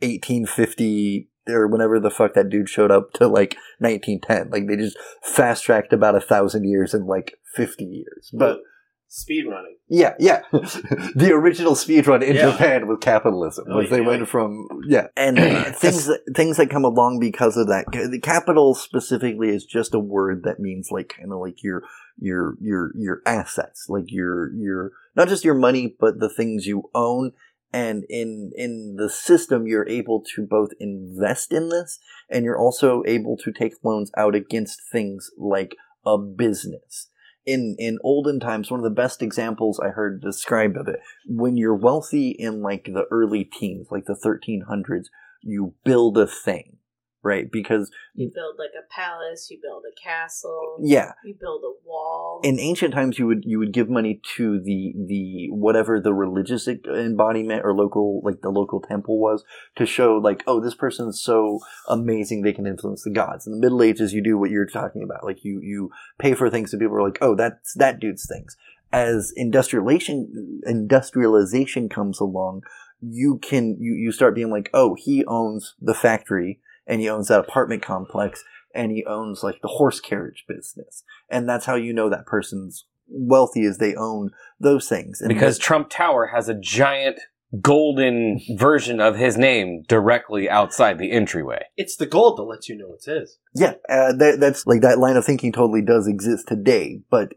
1850 or whenever the fuck that dude showed up to like 1910. Like they just fast tracked about a thousand years in like 50 years. But Speed running. yeah, yeah. the original speedrun in Yeah. Japan with capitalism Oh, was they yeah. went from yeah, and uh, things that, things that come along because of that. The capital specifically is just a word that means like kind of like your your your your assets, like your your not just your money, but the things you own. And in in the system, you're able to both invest in this, and you're also able to take loans out against things like a business in in olden times one of the best examples i heard described of it when you're wealthy in like the early teens like the 1300s you build a thing right? Because You build like a palace, you build a castle, yeah. you build a wall. in ancient times you would you would give money to the the whatever the religious embodiment or local like the local temple was to show like oh this person's so amazing they can influence the gods. In the middle ages you do what you're talking about. Like you you pay for things and people are like oh that's that dude's things. As industrialization industrialization comes along you can you you start being like oh he owns the factory and he owns that apartment complex and he owns like the horse carriage business and that's how you know that person's wealthy is they own those things and Because Trump Tower has a giant golden version of his name directly outside the entryway. It's the gold that lets you know it's his. yeah uh, that, that's like that line of thinking totally does exist today but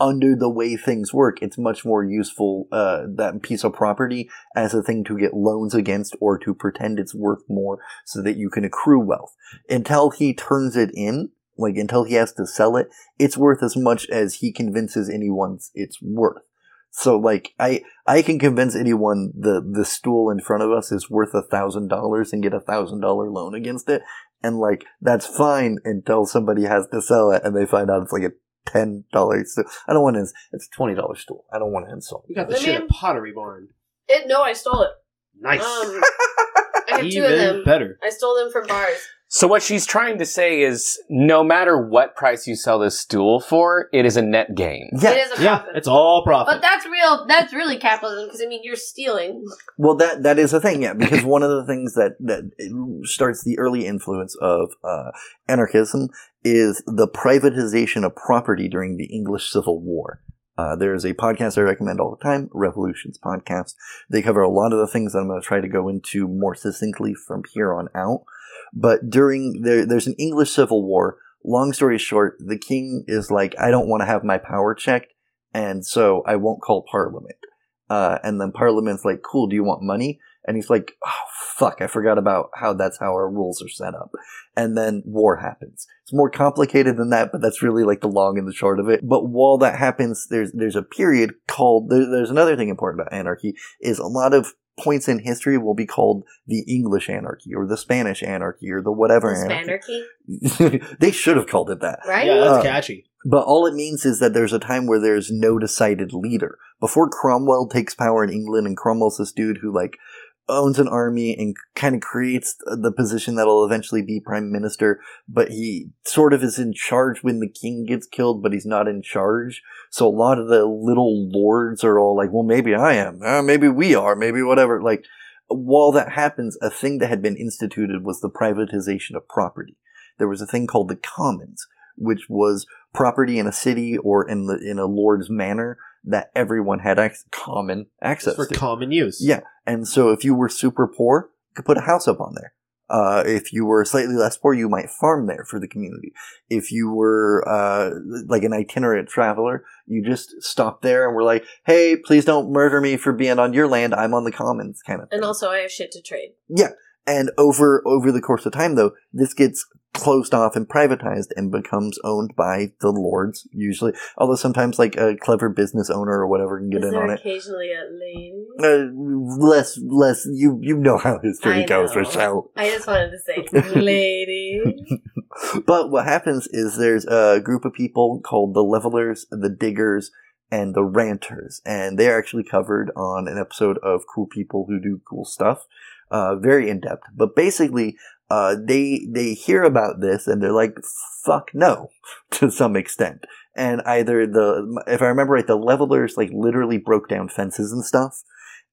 under the way things work it's much more useful uh, that piece of property as a thing to get loans against or to pretend it's worth more so that you can accrue wealth. Until he turns it in like until he has to sell it it's worth as much as he convinces anyone it's worth. So like i i can convince anyone the the stool in front of us is worth a thousand dollars and get a thousand dollar loan against it and like that's fine until somebody has to sell it and they find out it's like a ten dollars stool. I don't want to. It's a twenty dollar stool. I don't want to insult. We got the Let shit me- at Pottery Barn. It, no, I stole it. Nice. Um, I have two of Even them. better. I stole them from bars. So what she's trying to say is no matter what price you sell this stool for, it is a net gain. Yeah. It is a Yeah, profit. it's all profit. but that's real. That's really capitalism because I mean you're stealing. Well, that that is a thing, yeah. Because one of the things that that starts the early influence of uh, anarchism is the privatization of property during the English Civil War. Uh, there's a podcast I recommend all the time, Revolutions Podcast. They cover a lot of the things that I'm going to try to go into more succinctly from here on out. But during there, there's an English Civil War. Long story short, the king is like, I don't want to have my power checked, and so I won't call Parliament. Uh, and then Parliament's like, cool, do you want money? And he's like, oh, fuck, I forgot about how that's how our rules are set up. And then war happens. It's more complicated than that, but that's really like the long and the short of it. But while that happens, there's, there's a period called, there, there's another thing important about anarchy is a lot of points in history will be called the English anarchy or the Spanish anarchy or the whatever The anarchy. They should have called it that. right? yeah, that's Uh, catchy. But all it means is that there's a time where there's no decided leader. Before Cromwell takes power in England, and Cromwell's this dude who, like, owns an army and kind of creates the position that'll eventually be prime minister, but he sort of is in charge when the king gets killed, but he's not in charge. So a lot of the little lords are all like, well, maybe I am. Uh, maybe we are. Maybe whatever. Like, while that happens, a thing that had been instituted was the privatization of property. There was a thing called the commons, which was property in a city or in the in a lord's manor that everyone had ac- common access for to. common use. Yeah. And so if you were super poor, you could put a house up on there. Uh, if you were slightly less poor, you might farm there for the community. If you were, uh, like an itinerant traveler, you just stop there and were like, hey, please don't murder me for being on your land. I'm on the commons kind of thing. And also, I have shit to trade. Yeah, and over over the course of time, though, this gets closed off and privatized and becomes owned by the lords usually. Although sometimes like a clever business owner or whatever can get Is in on it. occasionally a lady? Uh, less less you you know how history I goes, know. Rochelle. I just wanted to say lady. But what happens is there's a group of people called the levelers, the diggers, and the ranters, and they're actually covered on an episode of Cool People Who Do Cool Stuff. Uh, very in depth, but basically, uh, they they hear about this and they're like, "Fuck no," to some extent. And either the, if I remember right, the levelers like literally broke down fences and stuff,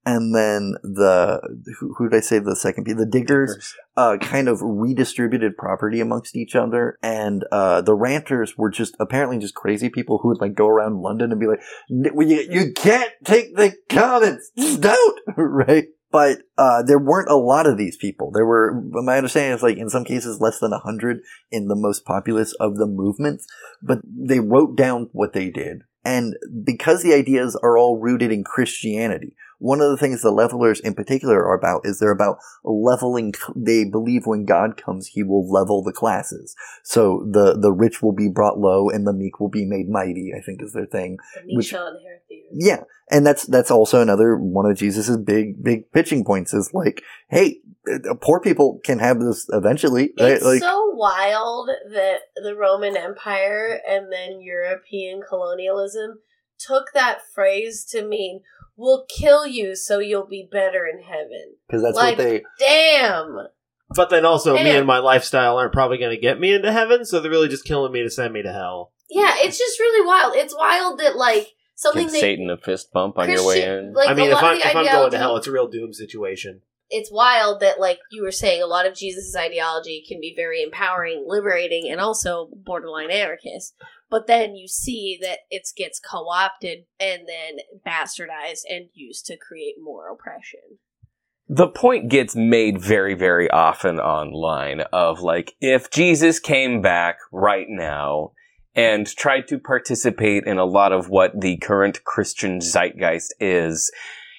and then the who, who did I say the second? people? The diggers uh, kind of redistributed property amongst each other, and uh, the ranters were just apparently just crazy people who would like go around London and be like, "N- "You, you can't take the commons, just don't," right? But uh, there weren't a lot of these people. There were, my understanding is like in some cases less than a hundred in the most populous of the movements. But they wrote down what they did, and because the ideas are all rooted in Christianity, one of the things the levelers in particular are about is they're about leveling they believe when god comes he will level the classes. So the the rich will be brought low and the meek will be made mighty i think is their thing. The meek Which- shall inherit the earth. yeah and that's that's also another one of jesus's big big pitching points is like hey uh, poor people can have this eventually right? It's like so wild that the Roman Empire and then European colonialism took that phrase to mean we'll kill you so you'll be better in heaven. because that's like- what they Damn. But then also, me and my lifestyle aren't probably going to get me into heaven, so they're really just killing me to send me to hell. Yeah, it's just really wild. It's wild that like something Give that Satan a fist bump on your way in. like I mean, if I'm, if I'm going to hell, it's a real doom situation. It's wild that like you were saying a lot of jesus' ideology can be very empowering liberating and also borderline anarchist but then you see that it gets co-opted and then bastardized and used to create more oppression the point gets made very, very often online of like, if Jesus came back right now and tried to participate in a lot of what the current Christian zeitgeist is,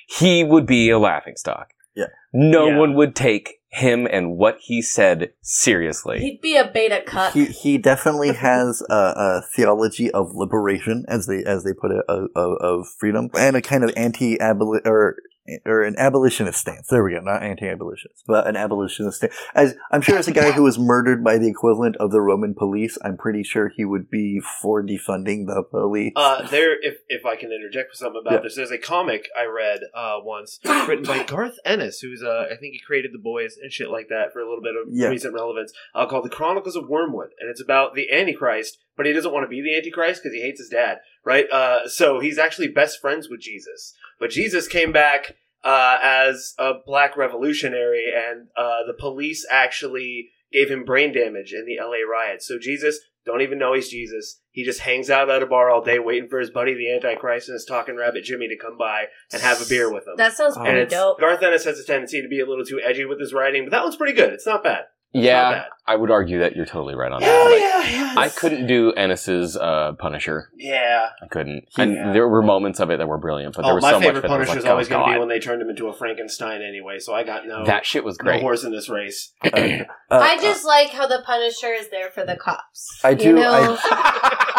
he would be a laughingstock. Yeah. No Yeah. one would take him and what he said seriously. he'd be a beta cut he he definitely has a, a theology of liberation, as they as they put it, of, of, of freedom, and a kind of anti aboli or or an abolitionist stance. There we go, not anti-abolitionist, but an abolitionist stance. As I'm sure, as a guy who was murdered by the equivalent of the Roman police, I'm pretty sure he would be for defunding the police. Uh, there, if if I can interject with something about Yeah. this, there's a comic I read uh, once written by Garth Ennis, who's uh, I think he created The Boys and shit like that for a little bit of Yeah. recent relevance, uh, called The Chronicles of Wormwood, and it's about the Antichrist, but he doesn't want to be the Antichrist because he hates his dad, right? Uh, so he's actually best friends with Jesus, but Jesus came back uh, as a black revolutionary, and uh, the police actually gave him brain damage in the LA riots. So Jesus don't even know he's Jesus. He just hangs out at a bar all day waiting for his buddy, the Antichrist, and his talking rabbit Jimmy to come by and have a beer with him. that sounds and pretty dope Garth Ennis has a tendency to be a little too edgy with his writing, but that one's pretty good. It's not bad. It's not yeah. I would argue that you're totally right on that. Like, yeah, yeah. I couldn't do Ennis's uh, Punisher. Yeah. I couldn't. He- and there were moments of it that were brilliant, but there Oh, was my so much favorite of it was Punisher is like, always oh, going to be when they turned him into a Frankenstein anyway, so I got no, That shit was no great. horse in this race. Uh, i just like how the punisher is there for the cops I You do- know? I-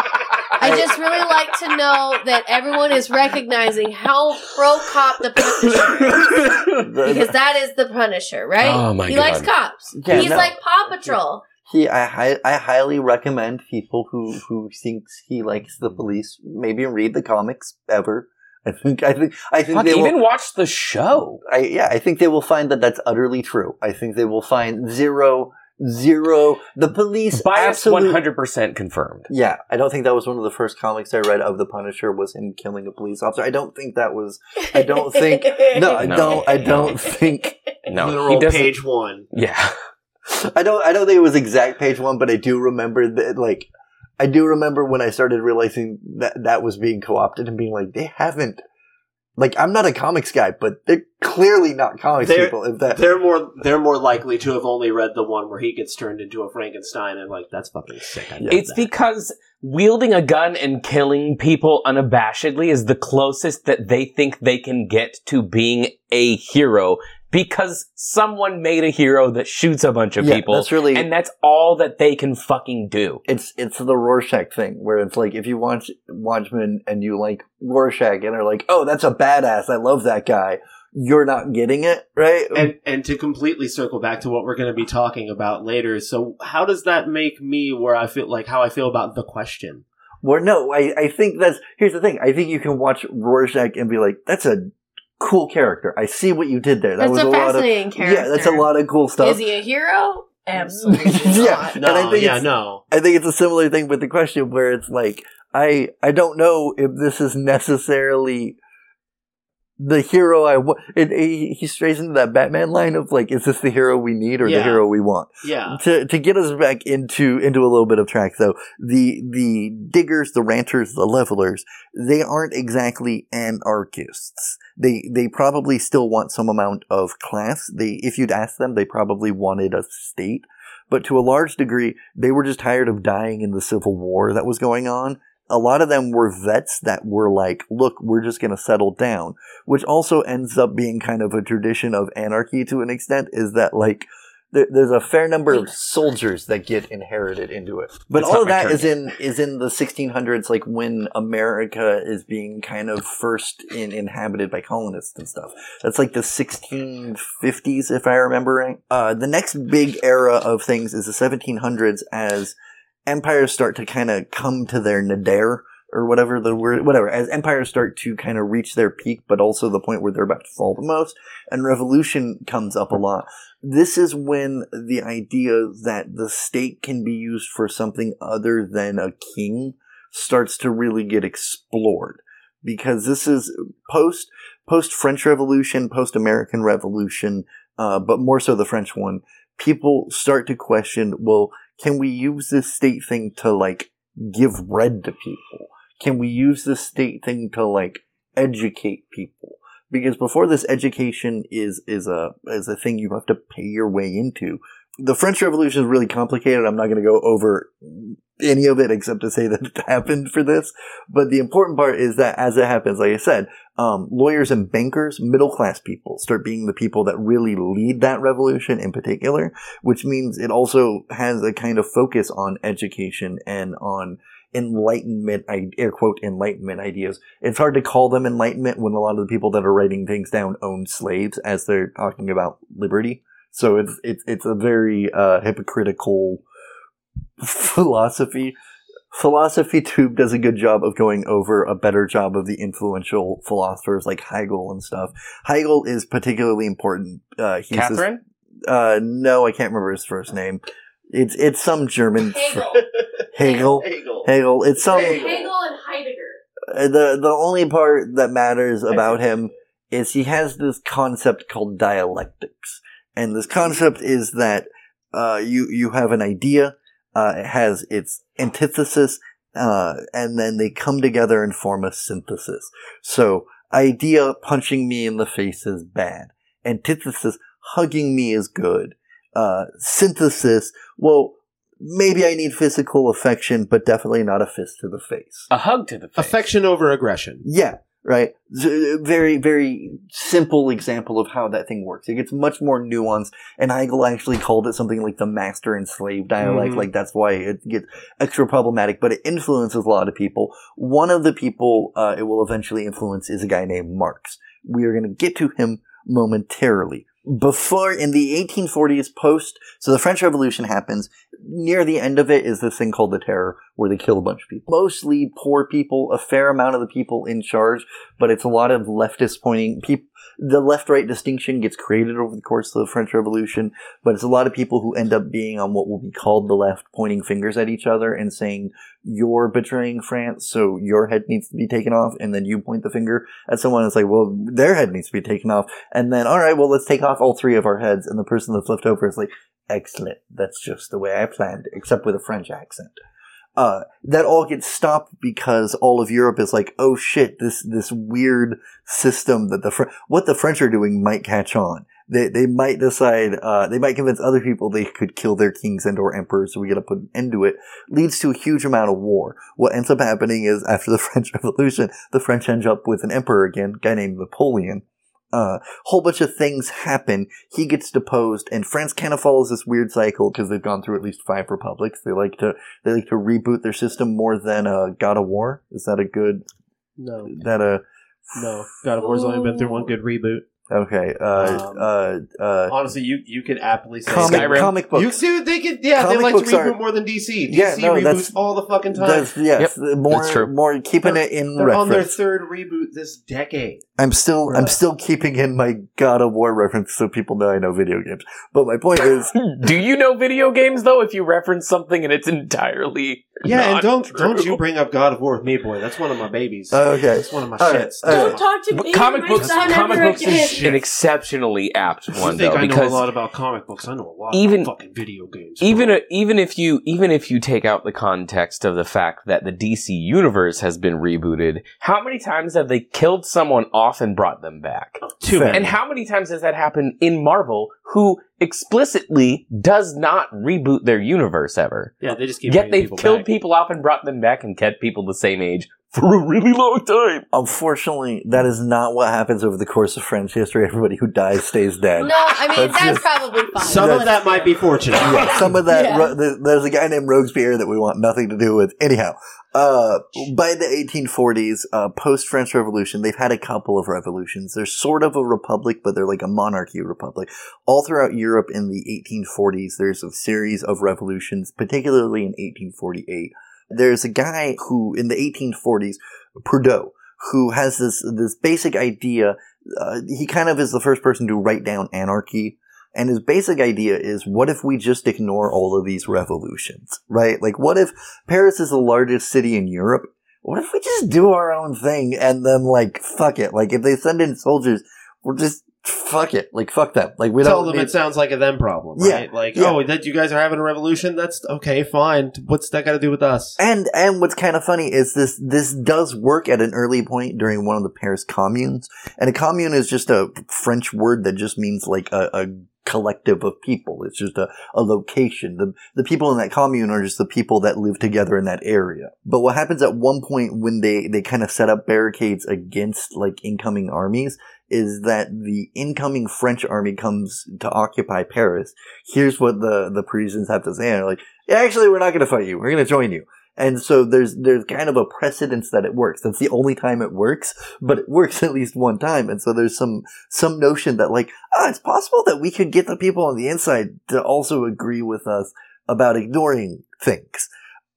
I just really like to know that everyone is recognizing how pro cop the Punisher is. Because that is the Punisher, right? Oh my he God. likes cops. Yeah, He's no. like Paw Patrol. He, I, hi- I highly recommend people who who thinks he likes the police maybe read the comics ever. I think I think I think Fuck, they even will. watch the show. I, yeah, I think they will find that that's utterly true. I think they will find zero zero. The police Bias absolutely. 100% confirmed. Yeah, I don't think that was one of the first comics I read of the Punisher was him killing a police officer. I don't think that was. I don't think. No, I No. don't. I don't think. No, Literal doesn't. page one. Yeah. I don't. I don't think it was exact page one, but I do remember that. Like, I do remember when I started realizing that that was being co-opted and being like, they haven't. Like, I'm not a comics guy, but they're clearly not comics They're- people. If that, They're more they're more likely to have only read the one where he gets turned into a Frankenstein and like that's fucking sick. I It's that. because wielding a gun and killing people unabashedly is the closest that they think they can get to being a hero because someone made a hero that shoots a bunch of Yeah, people. that's really- and that's all that they can fucking do. It's it's the Rorschach thing where it's like if you watch Watchmen and you like Rorschach and are like, oh, that's a badass, I love that guy. You're not getting it right. and and to completely circle back to what we're going to be talking about later so how does that make me where i feel like how i feel about the question Well, no, I, I think that's here's the thing. I think you can watch Rorschach and be like, "That's a cool character. I see what you did there. That That's was a a, lot of fascinating character. yeah. That's a lot of cool stuff." Is he a hero? Absolutely Yeah. not. And I no think yeah no I think it's a similar thing with the question where it's like, I I don't know if this is necessarily the hero I want. He, strays into that Batman line of like, is this the hero we need or the hero we want? yeah. To to get us back into into a little bit of track though the the diggers the ranters the levelers they aren't exactly anarchists. They they probably still want some amount of class. They if you'd ask them they probably wanted a state. But to a large degree they were just tired of dying in the civil war that was going on a lot of them were vets that were like look we're just going to settle down which also ends up being kind of a tradition of anarchy to an extent is that like there, there's a fair number of soldiers that get inherited into it. But all of that is in is in the 1600s, like when America is being kind of first in, inhabited by colonists and stuff. That's like the 1650s, if I remember right. Uh, the next big era of things is the 1700s as empires start to kind of come to their nadir or whatever the word, whatever, as empires start to kind of reach their peak, but also the point where they're about to fall the most, and revolution comes up a lot. This is when the idea that the state can be used for something other than a king starts to really get explored. Because this is post, post French Revolution, post American Revolution, uh, but more so the French one. People start to question, well, can we use this state thing to like give bread to people? Can we use this state thing to like educate people? Because before this education is is a is a thing you have to pay your way into. The French Revolution is really complicated. I'm not going to go over any of it except to say that it happened for this. But the important part is that as it happens, like I said, um, lawyers and bankers, middle class people start being the people that really lead that revolution in particular, which means it also has a kind of focus on education and on enlightenment, air quote, enlightenment ideas. It's hard to call them enlightenment when a lot of the people that are writing things down own slaves as they're talking about liberty. So it's, it's, it's a very, uh, hypocritical philosophy. Philosophy Tube does a good job of going over a better job of the influential philosophers like Hegel and stuff. Hegel is particularly important. Uh, he's this- Catherine? uh, no, I can't remember his first name. It's it's some German Hegel. Hegel. Hegel. Hegel. It's some Hegel. Hegel and Heidegger. uh, the the only part that matters about him is he has this concept called dialectics, and this concept is that uh, you you have an idea, uh, it has its antithesis, uh, and then they come together and form a synthesis. So, idea punching me in the face is bad. Antithesis hugging me is good. Uh, synthesis, well, maybe I need physical affection, but definitely not a fist to the face. A hug to the face. affection over aggression Yeah, right. Z- Very, very simple example of how that thing works. It gets much more nuanced, and Hegel actually called it something like the master and slave dialect. Mhm. Like that's why it gets extra problematic, but it influences a lot of people. One of the people uh, it will eventually influence is a guy named Marx. We are going to get to him momentarily. Before in the 1840s, post so the French Revolution happens. Near the end of it is this thing called the Terror, where they kill a bunch of people. Mostly poor people, a fair amount of the people in charge, but it's a lot of leftist pointing. People, the left-right distinction gets created over the course of the French Revolution, but it's a lot of people who end up being on what will be called the left, pointing fingers at each other and saying, "You're betraying France, so your head needs to be taken off," and then you point the finger at someone and say, "Well, their head needs to be taken off," and then, all right, well, let's take off all three of our heads, and the person that's left over is like, "Excellent, that's just the way I planned, except with a French accent." Uh, that all gets stopped because all of Europe is like, oh shit, this this weird system that the Fr- what the French are doing might catch on. They they might decide, uh, they might convince other people they could kill their kings and or emperors, so we got to put an end to it. Leads to a huge amount of war. What ends up happening is after the French Revolution, the French end up with an emperor again, a guy named Napoleon. Uh, whole bunch of things happen. He gets deposed, and France kind of follows this weird cycle because they've gone through at least five republics. They like to they like to reboot their system more than uh, God of War. Is that a good? No, That a no. God of War's only been through one good reboot. Okay? Uh, Um, uh, uh, Honestly, you you could aptly say comic Skyrim. comic books. You see, they could, yeah, Comic they like to reboot are- more than DC. DC Yeah, no, reboots that's- all the fucking time. That's, yes, more that's true. more keeping it in They're on their third reboot this decade. I'm still I'm still keeping in my God of War reference so people know I know video games. But my point is, Do you know video games though? If you reference something and it's entirely Yeah, and don't true? don't you bring up God of War with me, boy. That's one of my babies. Uh, okay, That's one of my All right, shits. all right. Don't talk to But me. comic my books, son comic books again. is an exceptionally apt You one think though I know a lot about comic books? I know a lot even- about fucking video games. even a, even if you even if you take out the context of the fact that the DC universe has been rebooted, how many times have they killed someone off and brought them back? too Fair. many. And how many times has that happened in Marvel, who explicitly does not reboot their universe ever? yeah, they just keep Yet they've people killed back. people off and brought them back and kept people the same age for a really long time. unfortunately, that is not what happens over the course of French history. Everybody who dies stays dead. No, I mean That's that's, just- probably fine. Some of that might be fortunate. Yeah, some of that. Yeah. Ro- there's a guy named Robespierre that we want nothing to do with. Anyhow, uh, by the 1840s, uh, post French Revolution, they've had a couple of revolutions. They're sort of a republic, but they're like a monarchy republic. All throughout Europe in the 1840s, there's a series of revolutions, particularly in 1848. There's a guy who, in the 1840s, Proudhon, who has this this basic idea. Uh, he kind of is the first person to write down anarchy and his basic idea is what if we just ignore all of these revolutions, right? Like, what if Paris is the largest city in Europe? What if we just do our own thing and then, like, fuck it? Like, if they send in soldiers, we're just, fuck it. Like, fuck them. Like, we Tell don't them need- it sounds like a them problem, Yeah, right? Like, yeah. oh, that you guys are having a revolution. That's okay, fine. What's that got to do with us? And and what's kind of funny is this this does work at an early point during one of the Paris communes. And a commune is just a French word that just means like a, a collective of people. It's just a, a location. The the people in that commune are just the people that live together in that area. But what happens at one point when they, they kind of set up barricades against like incoming armies is that the incoming French army comes to occupy Paris. Here's what the, the Parisians have to say. And they're like, actually, we're not going to fight you. We're going to join you. And so there's there's kind of a precedence that it works. That's the only time it works, but it works at least one time. And so there's some some notion that like, ah, it's possible that we could get the people on the inside to also agree with us about ignoring things.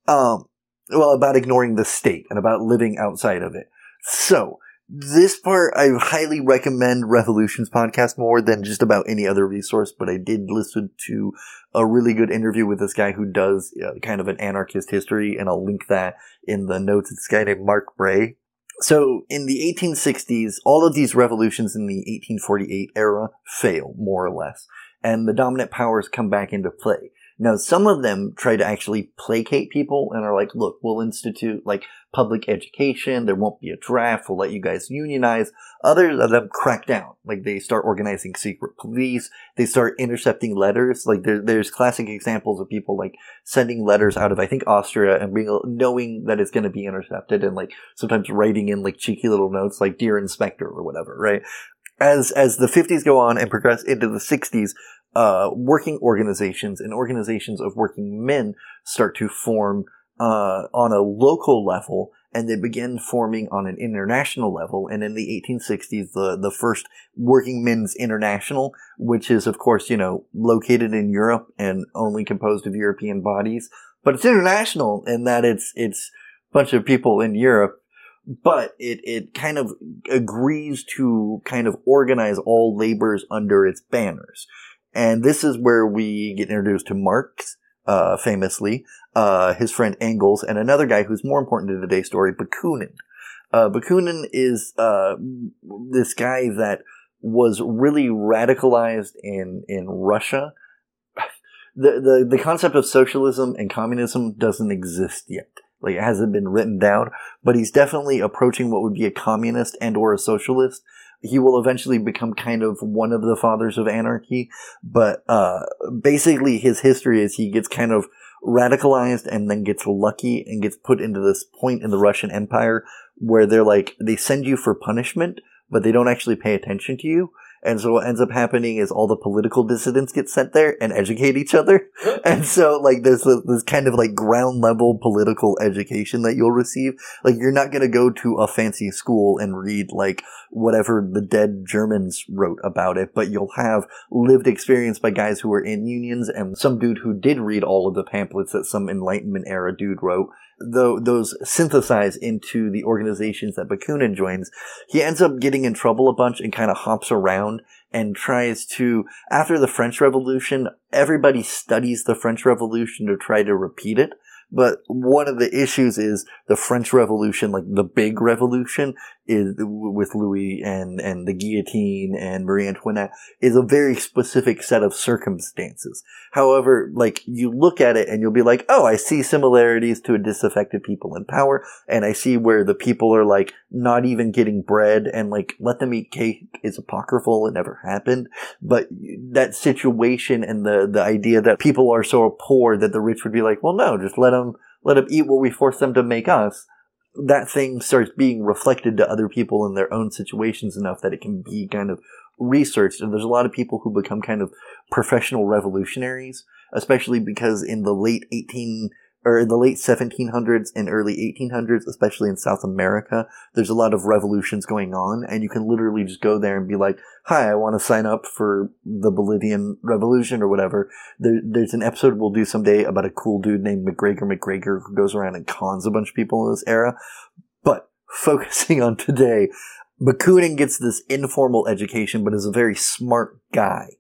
Um, well, about ignoring the state and about living outside of it. So this part, I highly recommend Revolutions podcast more than just about any other resource, but I did listen to a really good interview with this guy who does uh, kind of an anarchist history, and I'll link that in the notes. It's a guy named Mark Bray. So in the 1860s, all of these revolutions in the 1848 era fail, more or less, and the dominant powers come back into play. Now, some of them try to actually placate people and are like, look, we'll institute like public education. There won't be a draft. We'll let you guys unionize. Others of them crack down. Like they start organizing secret police. They start intercepting letters. Like there, there's classic examples of people like sending letters out of, I think, Austria and being, knowing that it's going to be intercepted and like sometimes writing in like cheeky little notes like dear inspector or whatever, right? As, as the 50s go on and progress into the 60s, uh, working organizations and organizations of working men start to form uh, on a local level, and they begin forming on an international level. And in the 1860s, the the first Working Men's International, which is of course you know located in Europe and only composed of European bodies, but it's international in that it's it's a bunch of people in Europe. But it, it kind of agrees to kind of organize all labors under its banners. And this is where we get introduced to Marx, uh, famously, uh, his friend Engels, and another guy who's more important to today's story, Bakunin. Uh, Bakunin is, uh, this guy that was really radicalized in, in Russia. The, the, the concept of socialism and communism doesn't exist yet. Like, it hasn't been written down, but he's definitely approaching what would be a communist and or a socialist he will eventually become kind of one of the fathers of anarchy. But uh, basically, his history is he gets kind of radicalized and then gets lucky and gets put into this point in the Russian Empire where they're like, they send you for punishment, but they don't actually pay attention to you. And so what ends up happening is all the political dissidents get sent there and educate each other. And so like there's this kind of like ground level political education that you'll receive. Like you're not going to go to a fancy school and read like whatever the dead Germans wrote about it, but you'll have lived experience by guys who were in unions and some dude who did read all of the pamphlets that some Enlightenment era dude wrote. Though those synthesize into the organizations that Bakunin joins, he ends up getting in trouble a bunch and kind of hops around and tries to, after the French Revolution, everybody studies the French Revolution to try to repeat it. But one of the issues is the French Revolution, like the big revolution, is with Louis and and the guillotine and Marie Antoinette, is a very specific set of circumstances. However, like you look at it and you'll be like, oh, I see similarities to a disaffected people in power, and I see where the people are like not even getting bread and like let them eat cake is apocryphal. It never happened. But that situation and the the idea that people are so poor that the rich would be like, well, no, just let them let them eat what we force them to make us. That thing starts being reflected to other people in their own situations enough that it can be kind of researched. And there's a lot of people who become kind of professional revolutionaries, especially because in the late 18 or in the late 1700s and early 1800s, especially in South America, there's a lot of revolutions going on, and you can literally just go there and be like, "Hi, I want to sign up for the Bolivian Revolution or whatever." There, there's an episode we'll do someday about a cool dude named Gregor MacGregor who goes around and cons a bunch of people in this era. But focusing on today, Bakunin gets this informal education, but is a very smart guy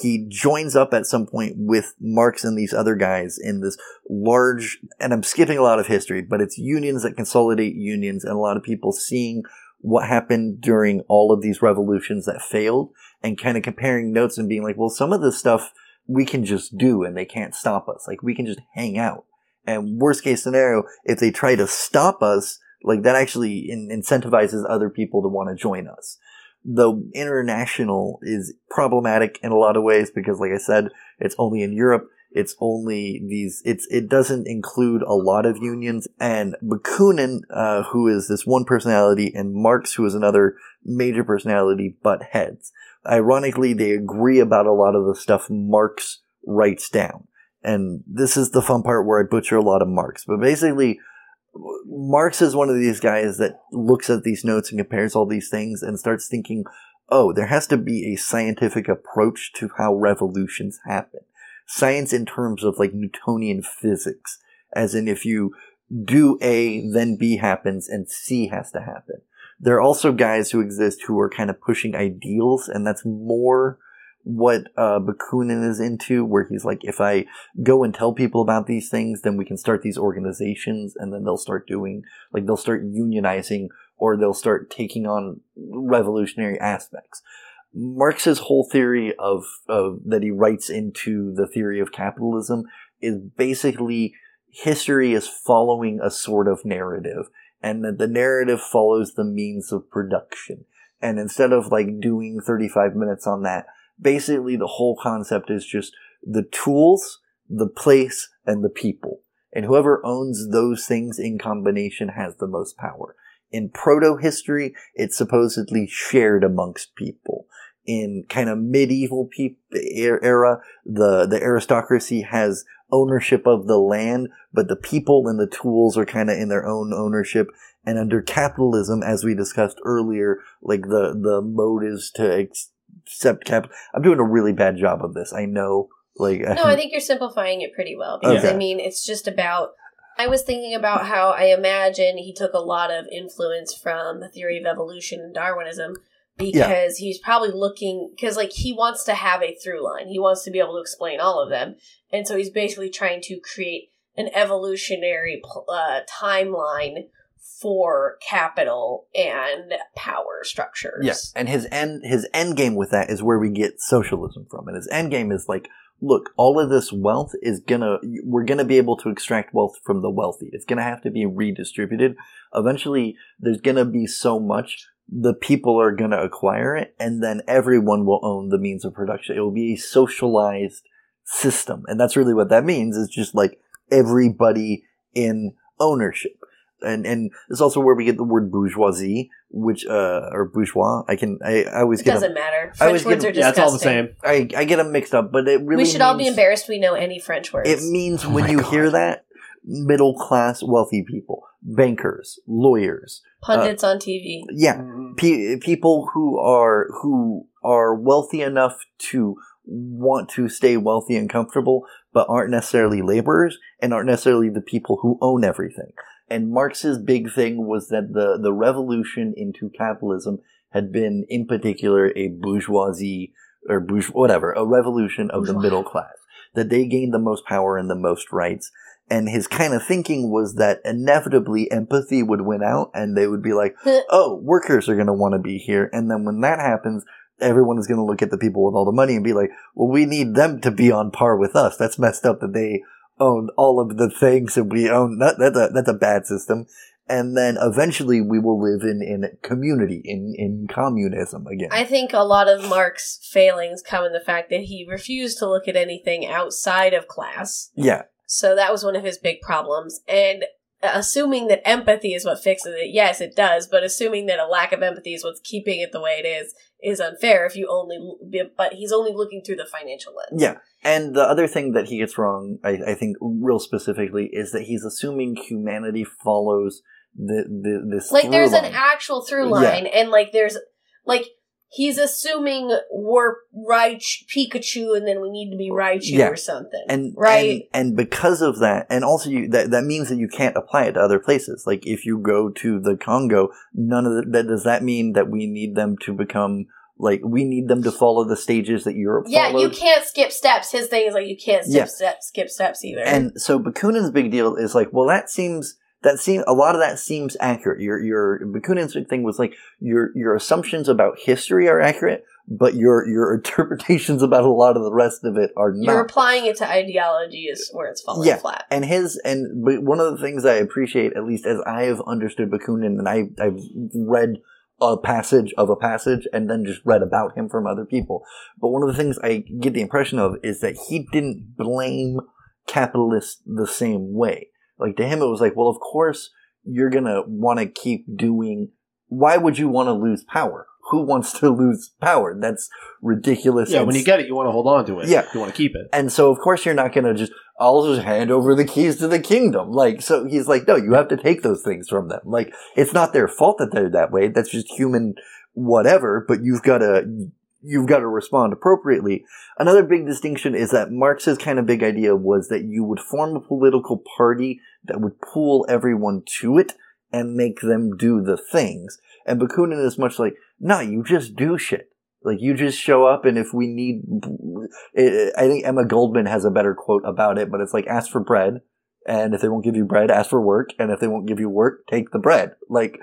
he joins up at some point with Marx and these other guys in this large, and I'm skipping a lot of history, but it's unions that consolidate unions and a lot of people seeing what happened during all of these revolutions that failed and kind of comparing notes and being like, well, some of this stuff we can just do and they can't stop us. Like we can just hang out. And worst case scenario, if they try to stop us, like that actually in- incentivizes other people to want to join us the international is problematic in a lot of ways because, like I said, it's only in Europe. It's only these. It's it doesn't include a lot of unions. And Bakunin, uh, who is this one personality, and Marx, who is another major personality, butt heads. Ironically, they agree about a lot of the stuff Marx writes down. And this is the fun part where I butcher a lot of Marx. But basically, Marx is one of these guys that looks at these notes and compares all these things and starts thinking, oh, there has to be a scientific approach to how revolutions happen. Science in terms of like Newtonian physics, as in if you do A, then B happens and C has to happen. There are also guys who exist who are kind of pushing ideals, and that's more what uh, Bakunin is into, where he's like, if I go and tell people about these things, then we can start these organizations, and then they'll start doing, like, they'll start unionizing, or they'll start taking on revolutionary aspects. Marx's whole theory of, of that he writes into the theory of capitalism is basically history is following a sort of narrative, and that the narrative follows the means of production. And instead of like doing 35 minutes on that, basically the whole concept is just the tools, the place, and the people. And whoever owns those things in combination has the most power. In proto history, it's supposedly shared amongst people. In kind of medieval pe- er-, era, the, the aristocracy has ownership of the land, but the people and the tools are kind of in their own ownership. And under capitalism, as we discussed earlier, like the, the motives to ex- accept. I'm doing a really bad job of this. I know. Like No, I think you're simplifying it pretty well because Okay. I mean, it's just about. I was thinking about how I imagine he took a lot of influence from the theory of evolution and Darwinism because he's probably looking because like he wants to have a through line. He wants to be able to explain all of them, and so he's basically trying to create an evolutionary uh, timeline for capital and power structures. Yes, and his end his end game with that is where we get socialism from, and his end game is like, look, all of this wealth is gonna we're gonna be able to extract wealth from the wealthy. It's gonna have to be redistributed. Eventually, there's gonna be so much the people are gonna acquire it, and then everyone will own the means of production. It will be a socialized system, and that's really what that means. Is just like everybody in ownership and and it's also where we get the word bourgeoisie, which uh or bourgeois. I can I, I always get It get them, doesn't matter. I French always words get- are Yeah, disgusting. it's all the same. I I get them mixed up, but it really we should all be means- embarrassed we know any French words. It means Oh when my you God. hear that, middle class wealthy people, bankers, lawyers, Pundits on TV. yeah, Mhm. pe- people who are who are wealthy enough to want to stay wealthy and comfortable, but aren't necessarily laborers and aren't necessarily the people who own everything. And Marx's big thing was that the the revolution into capitalism had been, in particular, a bourgeoisie or bourgeois, whatever, a revolution of the middle class. That they gained the most power and the most rights. And his kind of thinking was that inevitably empathy would win out, and they would be like, oh, workers are going to want to be here. And then when that happens, everyone is going to look at the people with all the money and be like, well, we need them to be on par with us. That's messed up that they own all of the things and we own. That, that's, a, that's a bad system. And then eventually we will live in, in community, in, in communism again. I think a lot of Marx's failings come in the fact that he refused to look at anything outside of class. yeah. So that was one of his big problems. And assuming that empathy is what fixes it, yes, it does. But assuming that a lack of empathy is what's keeping it the way it is, is unfair if you only, but he's only looking through the financial lens. Yeah. And the other thing that he gets wrong, I, I think, real specifically, is that he's assuming humanity follows the, the this Like there's an actual through Yeah. line, and like there's, like, he's assuming we're Raichu, Pikachu, and then we need to be Raichu Yeah. or something. and right? and, and because of that and also you, that that means that you can't apply it to other places like if you go to the congo none of the, that does that mean that we need them to become like we need them to follow the stages that europe yeah, you can't skip steps. His thing is like you can't skip Yeah. steps, skip steps either. and so bakunin's big deal is like well that seems that seems a lot of that seems accurate your your bakunin's big thing was like your your assumptions about history are accurate but your your interpretations about a lot of the rest of it are not You're applying it to ideology is where it's falling Yeah. flat. and his and but one of the things I appreciate, at least as I have understood Bakunin, and I I've read a passage of a passage and then just read about him from other people. But one of the things I get the impression of is that he didn't blame capitalists the same way. Like to him, it was like, well, of course you're gonna want to keep doing. Why would you want to lose power? Who wants to lose power? That's ridiculous. Yeah, when you get it, you want to hold on to it. Yeah. You want to keep it. and so, of course, you're not going to just, I'll just hand over the keys to the kingdom. Like, so he's like, no, you have to take those things from them. Like, it's not their fault that they're that way. That's just human whatever, but you've got to, you've got to respond appropriately. Another big distinction is that Marx's kind of big idea was that you would form a political party that would pull everyone to it and make them do the things. And Bakunin is much like, no, you just do shit. Like you just show up, and if we need, I think Emma Goldman has a better quote about it, but it's like ask for bread, and if they won't give you bread, ask for work, and if they won't give you work, take the bread. Like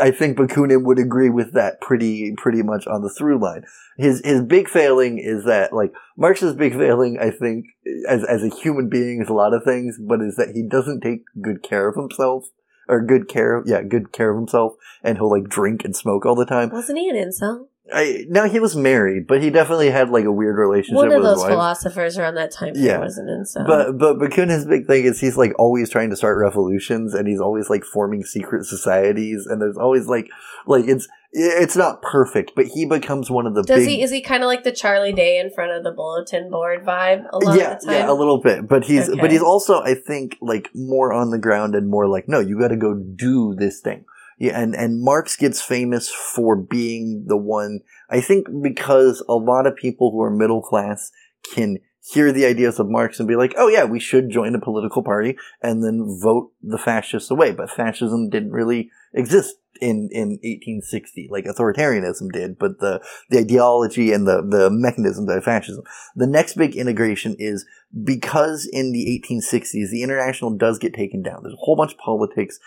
I think Bakunin would agree with that pretty pretty much on the through line. His his big failing is that like Marx's big failing, I think, as as a human being is a lot of things, but is that he doesn't take good care of himself or good care, yeah, good care of himself, and he'll like drink and smoke all the time. Wasn't he an incel? I no, he was married, but he definitely had like a weird relationship One of with those his wife. philosophers around that time Yeah. period was an incel. But but Bakunin's big thing is he's like always trying to start revolutions, and he's always like forming secret societies, and there's always like like it's it's not perfect, but he becomes one of the Does big he? Is he kind of like the Charlie Day in front of the bulletin board vibe a lot yeah of the time? yeah a little bit, but he's Okay. but he's also I think like more on the ground and more like no, you got to go do this thing. Yeah, and and Marx gets famous for being the one. I think because a lot of people who are middle class can hear the ideas of Marx and be like, oh yeah, we should join a political party and then vote the fascists away. But fascism didn't really exist in, in 1860, like authoritarianism did, but the, the ideology and the, the mechanisms of fascism. The next big integration is because in the 1860s, the international does get taken down. There's a whole bunch of politics.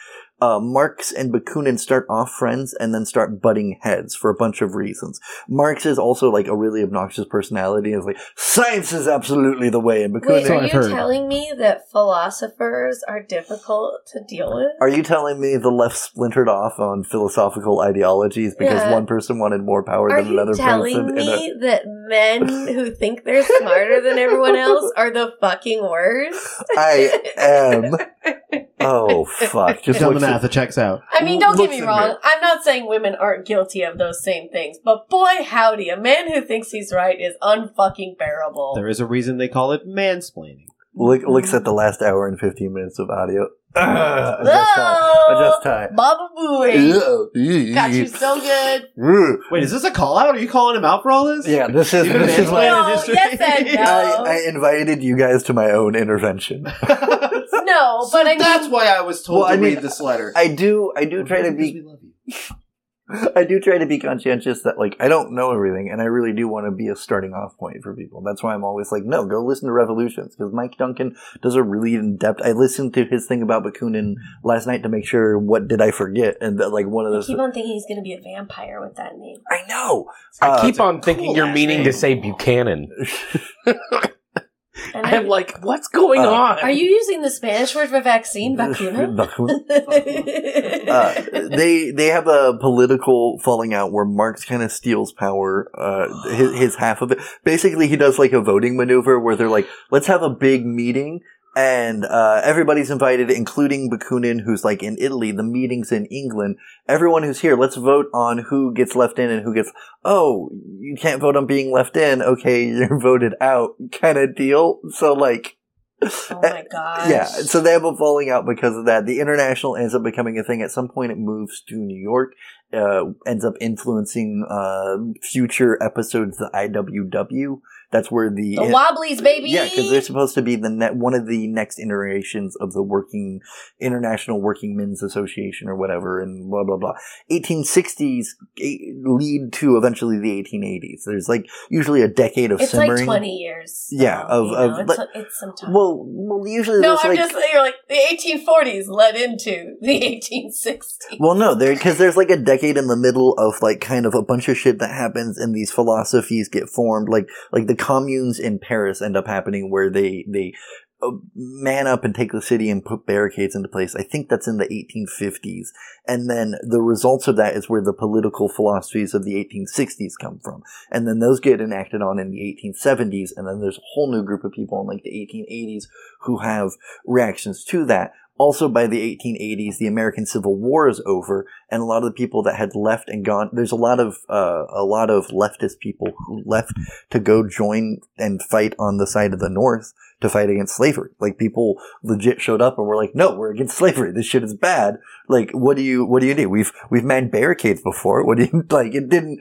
Uh, Marx and Bakunin start off friends and then start butting heads for a bunch of reasons. Marx is also like a really obnoxious personality. Is like science is absolutely the way, and Bakunin. Wait, are you heard. telling me that philosophers are difficult to deal with? Are you telling me the left splintered off on philosophical ideologies because Yeah. one person wanted more power Are than another telling person? in a- me that men who think they're smarter than everyone else are the fucking worst? I am. Oh fuck! Just Done the looks at- math. It checks out. I mean, don't get Looks me in wrong. there. I'm not saying women aren't guilty of those same things, but boy, howdy, a man who thinks he's right is unfucking bearable. There is a reason they call it mansplaining. Look, looks at the last hour and fifteen minutes of audio. Ugh, adjust time. Adjust time. Baba Booey. Ugh. Got you so good. Wait, is this a call out? Are you calling him out for all this? Yeah, this is You've been this is mansplaining my. No, history? yes and no. I, I invited you guys to my own intervention. No, So but I mean, that's why I was told Well, to I mean, read this letter. I do, I do try to be we love you. I do try to be conscientious that like I don't know everything, and I really do want to be a starting off point for people. That's why I'm always like, no, go listen to Revolutions because Mike Duncan does a really in depth. I listened to his thing about Bakunin last night to make sure what did I forget, and that, like one of I those. keep on thinking he's going to be a vampire with that name. I know. I Uh, keep on thinking cool you're meaning name. to say Buchanan. And I'm like, what's going Uh, on? are you using the Spanish word for vaccine, vacuna? Bakun- uh, they they have a political falling out where Marx kind of steals power, uh, his, his half of it. Basically, he does like a voting maneuver where they're like, let's have a big meeting. And uh, everybody's invited, including Bakunin, who's like in Italy. The meeting's in England. Everyone who's here, let's vote on who gets left in and who gets. Oh, you can't vote on being left in. Okay, you're voted out, kind of deal. So like, oh my gosh. yeah, so they have a falling out because of that. The international ends up becoming a thing. At some point, it moves to New York, uh, ends up influencing uh, future episodes of the IWW. That's where the, the Wobblies, baby. yeah, because they're supposed to be the ne- one of the next iterations of the working International Working Men's Association or whatever, and blah blah blah. 1860s eh, lead to eventually the 1880s. There's like usually a decade of it's simmering. like 20 years. Yeah, of- you of- know, it's, but- it's some time. Well, well, usually no, I'm like just you're like, the 1840s led into the 1860s. Well, no, there because there's like a decade in the middle of like kind of a bunch of shit that happens, and these philosophies get formed. Like like the communes in Paris end up happening where they they uh, man up and take the city and put barricades into place. I think that's in the 1850s, and then the results of that is where the political philosophies of the 1860s come from, and then those get enacted on in the 1870s, and then there's a whole new group of people in like the 1880s who have reactions to that. Also, by the 1880s, the American Civil War is over, and a lot of the people that had left and gone, there's a lot of uh, a lot of leftist people who left to go join and fight on the side of the North to fight against slavery. Like people legit showed up and were like, "No, we're against slavery. This shit is bad." Like, what do you what do you do? We've we've manned barricades before. What do you like? It didn't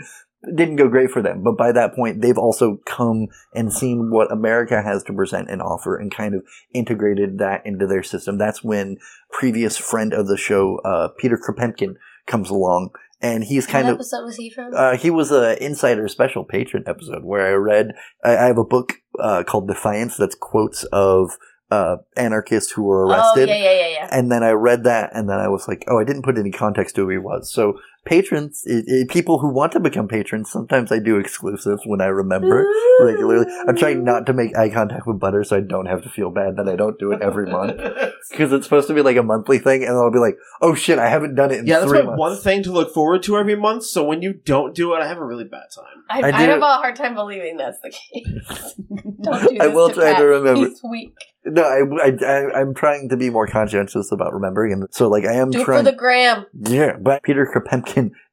didn't go great for them. But by that point, they've also come and seen what America has to present and offer and kind of integrated that into their system. That's when previous friend of the show, uh, Peter Kropotkin, comes along. And he's kind what of, episode was he from? uh, he was a insider special patron episode where I read, I, I have a book, uh, called Defiance that's quotes of, uh, anarchists who were arrested. oh, arrested. yeah, yeah, yeah, yeah. And then I read that, and then I was like, "Oh, I didn't put any context to who he was." So patrons, i i people who want to become patrons, sometimes I do exclusives when I remember regularly. I'm trying not to make eye contact with Butter, so I don't have to feel bad that I don't do it every month because it's supposed to be like a monthly thing, and I'll be like, "Oh shit, I haven't done it in yeah, that's my months." one thing to look forward to every month. So when you don't do it, I have a really bad time. I, I I, have a hard time believing that's the case. Don't do this I will try Pat. to remember. He's weak. No, I, I, I, I'm trying to be more conscientious about remembering, and so like I am Do it trying. for the gram. Yeah, but Peter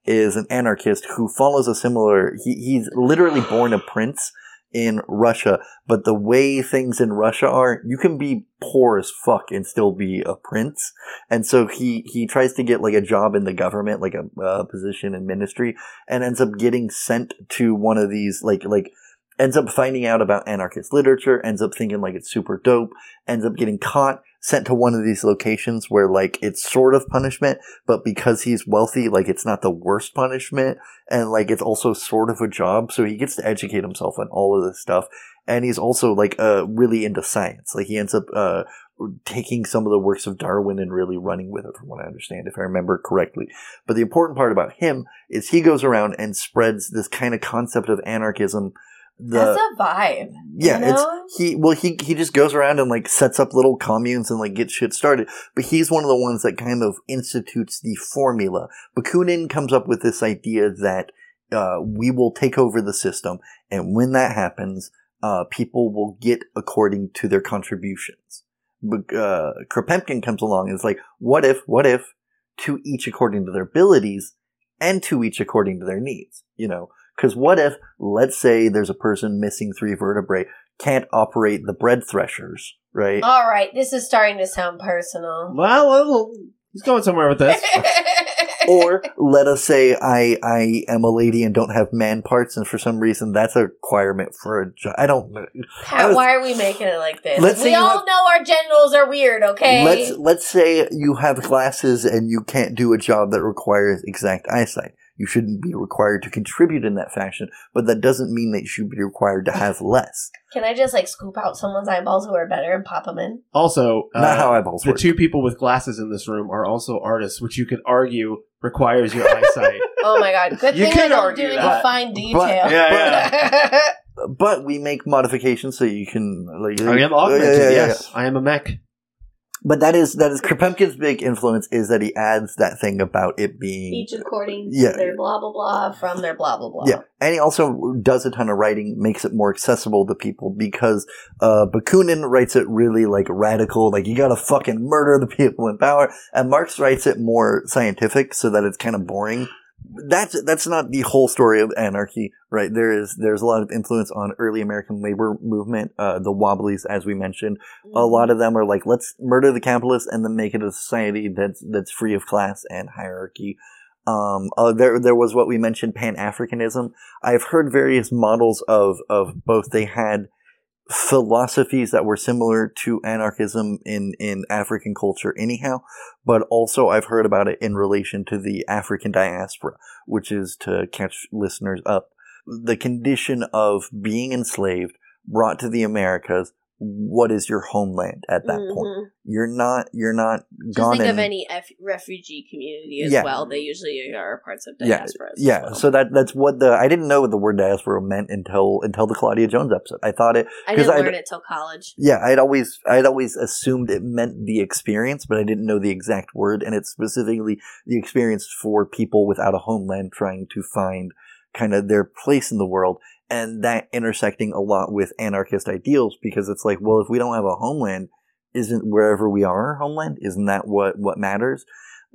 Is an anarchist who follows a similar. He, he's literally born a prince in Russia, but the way things in Russia are, you can be poor as fuck and still be a prince. And so he he tries to get like a job in the government, like a position in ministry, and ends up getting sent to one of these like like ends up finding out about anarchist literature, ends up thinking like it's super dope, ends up getting caught, sent to one of these locations where like it's sort of punishment, but because he's wealthy, like it's not the worst punishment, and like it's also sort of a job, so he gets to educate himself on all of this stuff. And he's also like uh really into science. Like he ends up uh taking some of the works of Darwin and really running with it, from what I understand, if I remember correctly. But the important part about him is he goes around and spreads this kind of concept of anarchism. The, That's a vibe. yeah, you know? it's he. Well, he he just goes around and like sets up little communes and like gets shit started. But he's one of the ones that kind of institutes the formula. Bakunin comes up with this idea that uh, we will take over the system, and when that happens, uh, people will get according to their contributions. but, uh, Kropotkin comes along and is like, what if, what if, to each according to their abilities, and to each according to their needs, you know? Because what if, let's say there's a person missing three vertebrae, can't operate the bread threshers, right? All right, this is starting to sound personal. Well, well, he's going somewhere with this. or let us say I I am a lady and don't have man parts, and for some reason that's a requirement for a job. I don't. know. Pat, was- why are we making it like this? Let's say we you all have- know our genitals are weird, okay? Let's let's say you have glasses and you can't do a job that requires exact eyesight. You shouldn't be required to contribute in that fashion, but that doesn't mean that you should be required to have less. Can I just like scoop out someone's eyeballs who are better and pop them in? Also, uh, Not how eyeballs the work. two people with glasses in this room are also artists, which you could argue requires your eyesight. Oh my god! Good You thing I could don't argue do any that. fine detail. But- Yeah, but we make modifications so you can like. I am augmented. yeah, yeah, yeah, yes, I am a mech. But that is that is Kropotkin's big influence is that he adds that thing about it being Each according Yeah. to their blah blah blah from their blah blah blah. Yeah, and he also does a ton of writing, makes it more accessible to people because uh, Bakunin writes it really like radical, like you gotta fucking murder the people in power, and Marx writes it more scientific so that it's kind of boring. That's that's not the whole story of anarchy, right? There is there's a lot of influence on early American labor movement, uh, the Wobblies, as we mentioned. Mm-hmm. A lot of them are like, let's murder the capitalists and then make it a society that's that's free of class and hierarchy. Um, uh, there there was what we mentioned, Pan Africanism. I've heard various models of of both. They had philosophies that were similar to anarchism in in African culture, anyhow. But also, I've heard about it in relation to the African diaspora, which is to catch listeners up. The condition of being enslaved, brought to the Americas. What is your homeland at that point? Mhm. You're not. You're not Just gone. think of any F- refugee community as Yeah. well. They usually are parts of diaspora. Yeah, Yeah, well. so that that's what the I didn't know what the word diaspora meant until until the Claudia Jones episode. I thought it I didn't I'd- learn it till college. yeah, I'd always I'd always assumed it meant the experience, but I didn't know the exact word and it's specifically the experience for people without a homeland trying to find kind of their place in the world and that intersecting a lot with anarchist ideals because it's like, well, if we don't have a homeland, isn't wherever we are our homeland? Isn't that what what matters?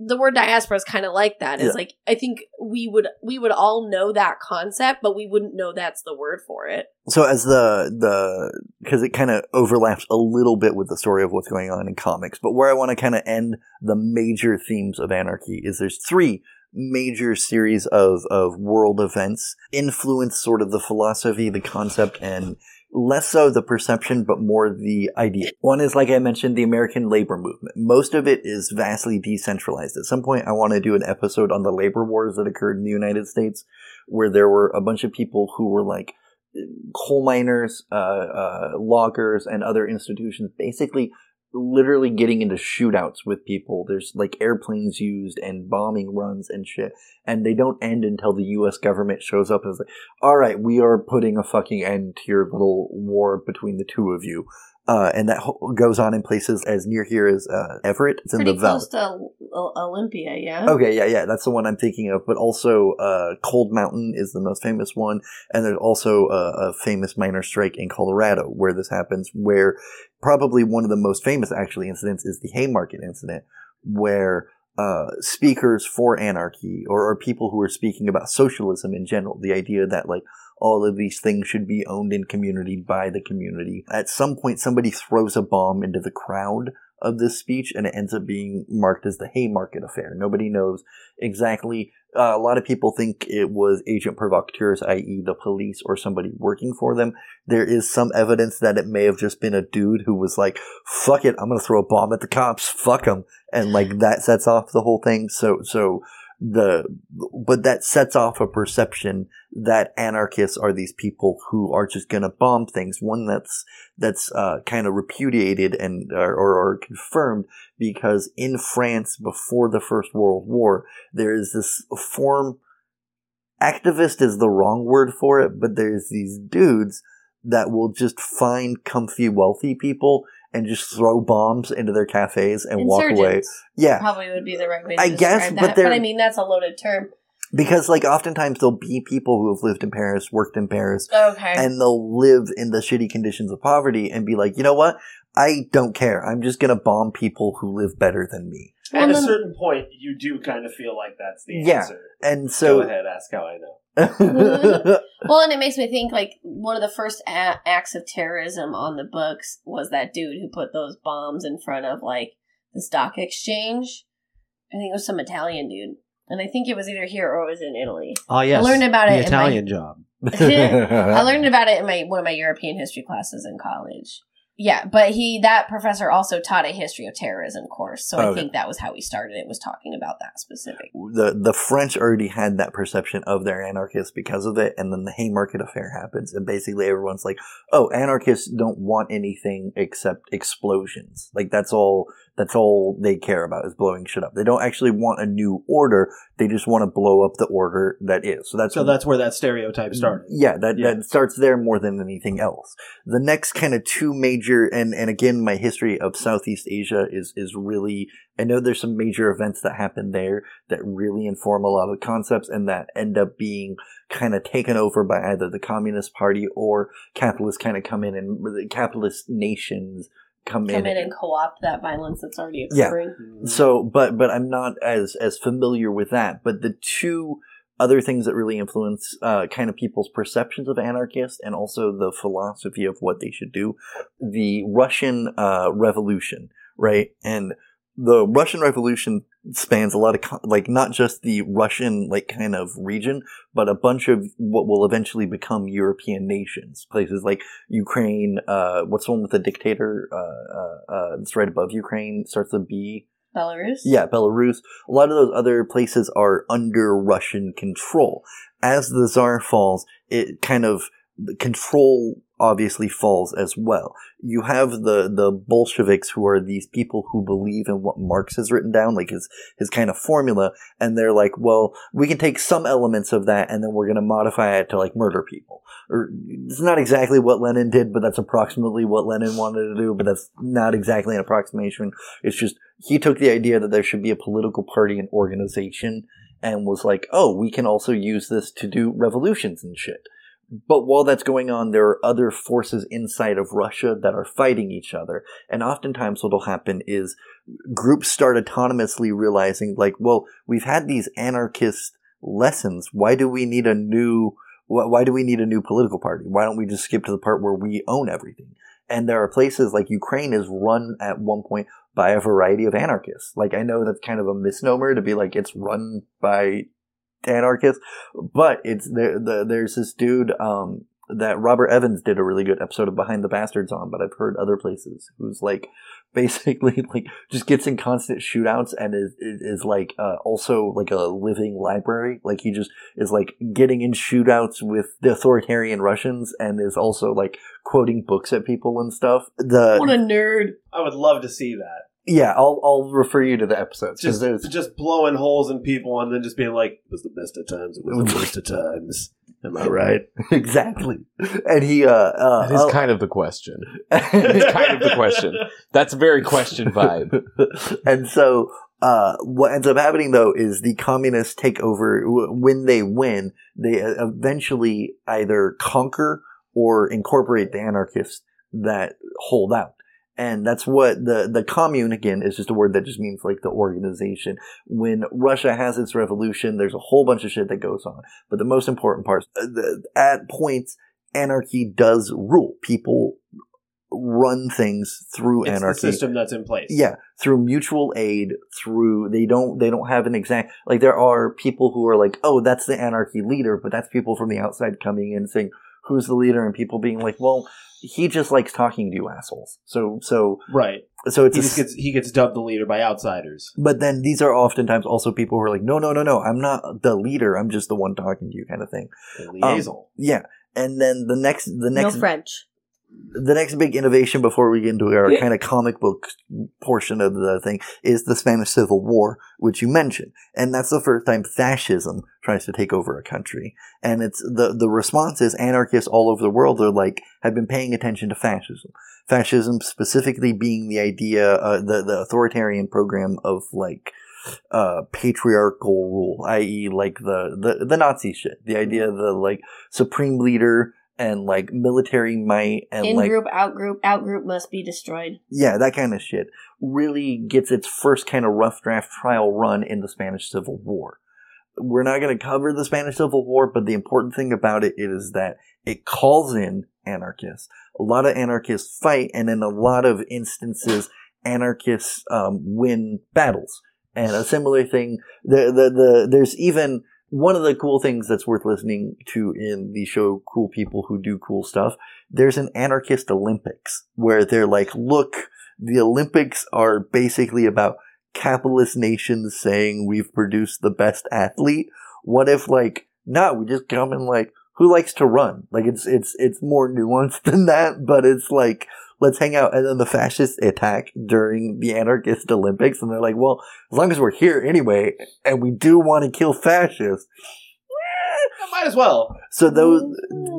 The word diaspora is kind of like that. It's Yeah. like I think we would we would all know that concept, but we wouldn't know that's the word for it. So as the the because it kind of overlaps a little bit with the story of what's going on in comics, but where I want to kind of end the major themes of anarchy is there's three major series of of world events influence sort of the philosophy, the concept, and less so the perception, but more the idea. One is, like I mentioned, the American labor movement. Most of it is vastly decentralized. At some point, I want to do an episode on the labor wars that occurred in the United States, where there were a bunch of people who were like coal miners, uh, uh, loggers, and other institutions basically literally getting into shootouts with people. There's like airplanes used and bombing runs and shit. And they don't end until the US government shows up and is like, all right, we are putting a fucking end to your little war between the two of you. Uh, and that ho- goes on in places as near here as uh, Everett. It's in Pretty the valley. close to O- Olympia, yeah. Okay, yeah, yeah, that's the one I'm thinking of. But also, uh, Cold Mountain is the most famous one, and there's also a, a famous miner strike in Colorado where this happens. Where probably one of the most famous, actually, incidents is the Haymarket incident, where uh, speakers for anarchy or, or people who are speaking about socialism in general, the idea that like all of these things should be owned in community by the community. At some point, somebody throws a bomb into the crowd of this speech, and it ends up being marked as the Haymarket affair. Nobody knows exactly. Uh, a lot of people think it was agent provocateurs, i.e., the police or somebody working for them. There is some evidence that it may have just been a dude who was like, "Fuck it, I'm gonna throw a bomb at the cops. Fuck them," and like that sets off the whole thing. So, so the but that sets off a perception that anarchists are these people who are just going to bomb things. One that's that's uh, kind of repudiated and or, or, or confirmed because in France before the First World War there is this form activist is the wrong word for it but there's these dudes that will just find comfy wealthy people and just throw bombs into their cafes and walk away yeah probably would be the right way to I guess, describe but that. But I mean, that's a loaded term. because like oftentimes there'll be people who have lived in Paris, worked in Paris, Okay. and they'll live in the shitty conditions of poverty and be like, you know what? I don't care. I'm just gonna bomb people who live better than me. Well, At a then- certain point, you do kind of feel like that's the Yeah. answer. And so, Go ahead, ask how I know. Well, and it makes me think like one of the first a- acts of terrorism on the books was that dude who put those bombs in front of like the stock exchange. I think it was some Italian dude, and I think it was either here or it was in Italy. Oh yes, learned about the it in my- Italian job. I learned about it in my one of my European history classes in college. Yeah, but he that professor also taught a history of terrorism course, so I think that was how he started. It was talking about that specific. the the French already had that perception of their anarchists because of it, and then the Haymarket affair happens, and basically everyone's like, "Oh, anarchists don't want anything except explosions. Like that's all. That's all they care about is blowing shit up. They don't actually want a new order. They just want to blow up the order that is. So that's So that's where that stereotype started. yeah, that, Yeah. that starts there more than anything else. The next kind of two major, and, and again, my history of Southeast Asia is, is really, I know there's some major events that happen there that really inform a lot of concepts and that end up being kind of taken over by either the Communist Party or capitalists kind of come in and the capitalist nations come, Come in and co-opt that violence that's already occurring. Yeah. so, but but I'm not as as familiar with that. But the two other things that really influence uh, kind of people's perceptions of anarchists and also the philosophy of what they should do, the Russian uh, Revolution, right? And the Russian Revolution spans a lot of like not just the Russian like kind of region, but a bunch of what will eventually become European nations, places like Ukraine. Uh, what's the one with the dictator? Uh, uh, uh, right above Ukraine. Starts with B. Belarus. Yeah, Belarus. A lot of those other places are under Russian control. As the Tsar falls, it kind of control obviously falls as well. You have the the Bolsheviks who are these people who believe in what Marx has written down, like his his kind of formula, and they're like, well, we can take some elements of that and then we're going to modify it to like murder people. Or it's not exactly what Lenin did, but that's approximately what Lenin wanted to do. But that's not exactly an approximation. It's just he took the idea that there should be a political party and organization and was like, oh, we can also use this to do revolutions and shit. But while that's going on, there are other forces inside of Russia that are fighting each other. And oftentimes what'll happen is groups start autonomously realizing like, well, we've had these anarchist lessons. Why do we need a new, why do we need a new political party? Why don't we just skip to the part where we own everything? And there are places like Ukraine is run at one point by a variety of anarchists. Like I know that's kind of a misnomer to be like it's run by anarchists, but it's there. The, there's this dude um, that Robert Evans did a really good episode of Behind the Bastards on, but I've heard other places who's like basically like just gets in constant shootouts and is is, is like uh, also like a living library. Like he just is like getting in shootouts with the authoritarian Russians and is also like quoting books at people and stuff. The What a nerd. I would love to see that. Yeah, I'll I'll refer you to the episodes 'cause Just there's just blowing holes in people and then just being like, "It was the best of times. It was the worst of times." Am I right? exactly, and he uh, uh That is oh- kind of the question. It's kind of the question. That's very question vibe. and so uh, what ends up happening though is the communists take over w- when they win. They uh, eventually either conquer or incorporate the anarchists that hold out. And that's what the, the commune again is just a word that just means like the organization. When Russia has its revolution, there's a whole bunch of shit that goes on. But the most important part, uh, the, at points, anarchy does rule. People run things through It's anarchy. the system that's in place. Yeah, through mutual aid, through they don't they don't have an exact like there are people who are like, oh, that's the anarchy leader, but that's people from the outside coming in saying, who's the leader, and people being like, well, he just likes talking to you assholes. So so right. so it's He a, just gets he gets dubbed the leader by outsiders. but then these are oftentimes also people who are like, no, no, no, no, I'm not the leader. I'm just the one talking to you, kind of thing. The liaison. Um, yeah, and then the next the No next French. The next big innovation before we get into our Yeah. kind of comic book portion of the thing is the Spanish Civil War, which you mentioned. And that's the first time fascism tries to take over a country. And it's the, the response is anarchists all over the world are like, have been paying attention to fascism. Fascism specifically being the idea, uh, the, the authoritarian program of like, uh, patriarchal rule, i.e. like the, the, the Nazi shit. The idea of the like supreme leader and like military might and In like group, out group, out group must be destroyed. yeah, that kind of shit really gets its first kind of rough draft trial run in the Spanish Civil War. We're not going to cover the Spanish Civil War, but the important thing about it is that it calls in anarchists. A lot of anarchists fight, and in a lot of instances, anarchists um, win battles. And a similar thing, the, the, the, there's even one of the cool things that's worth listening to in the show Cool People Who Do Cool Stuff. There's an anarchist Olympics where they're like, look, the Olympics are basically about capitalist nations saying we've produced the best athlete. What if like, no, we just come and like, who likes to run? Like it's, it's, it's more nuanced than that, but it's like, let's hang out. And then the fascists attack during the anarchist Olympics and they're like, well, as long as we're here anyway, and we do want to kill fascists. Might as well. So those,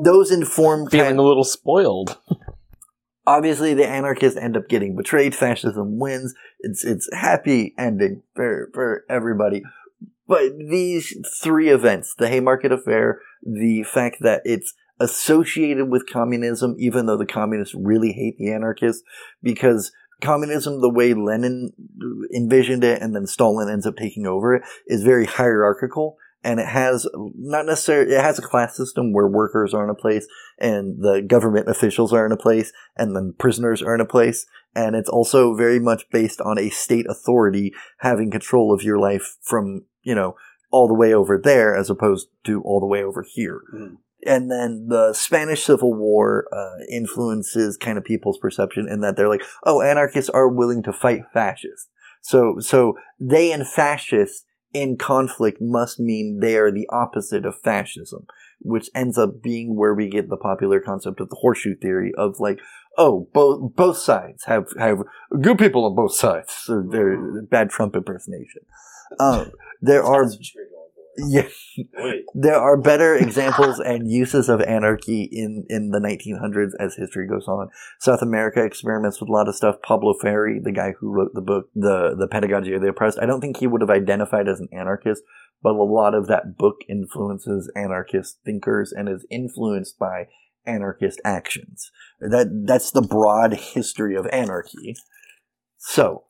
those inform kind Feeling a little spoiled. obviously the anarchists end up getting betrayed fascism wins it's it's happy ending for for everybody but these three events the haymarket affair the fact that it's associated with communism even though the communists really hate the anarchists because communism the way lenin envisioned it and then stalin ends up taking over it is very hierarchical. And it has not necessarily it has a class system where workers are in a place and the government officials are in a place and then prisoners are in a place. And it's also very much based on a state authority having control of your life from you know all the way over there as opposed to all the way over here. Mhm. And then the spanish civil war uh, influences kind of people's perception in that they're like oh anarchists are willing to fight fascists so so they and fascists in conflict must mean they are the opposite of fascism which ends up being where we get the popular concept of the horseshoe theory of like, oh, both both sides have have good people on both sides. So they're bad Trump impersonation. Um, there are yeah, Wait. there are better examples and uses of anarchy in in the 1900s as history goes on. South America experiments with a lot of stuff. Pablo Freire, the guy who wrote the book, the the Pedagogy of the Oppressed, I don't think he would have identified as an anarchist, but a lot of that book influences anarchist thinkers and is influenced by anarchist actions. That that's the broad history of anarchy. So,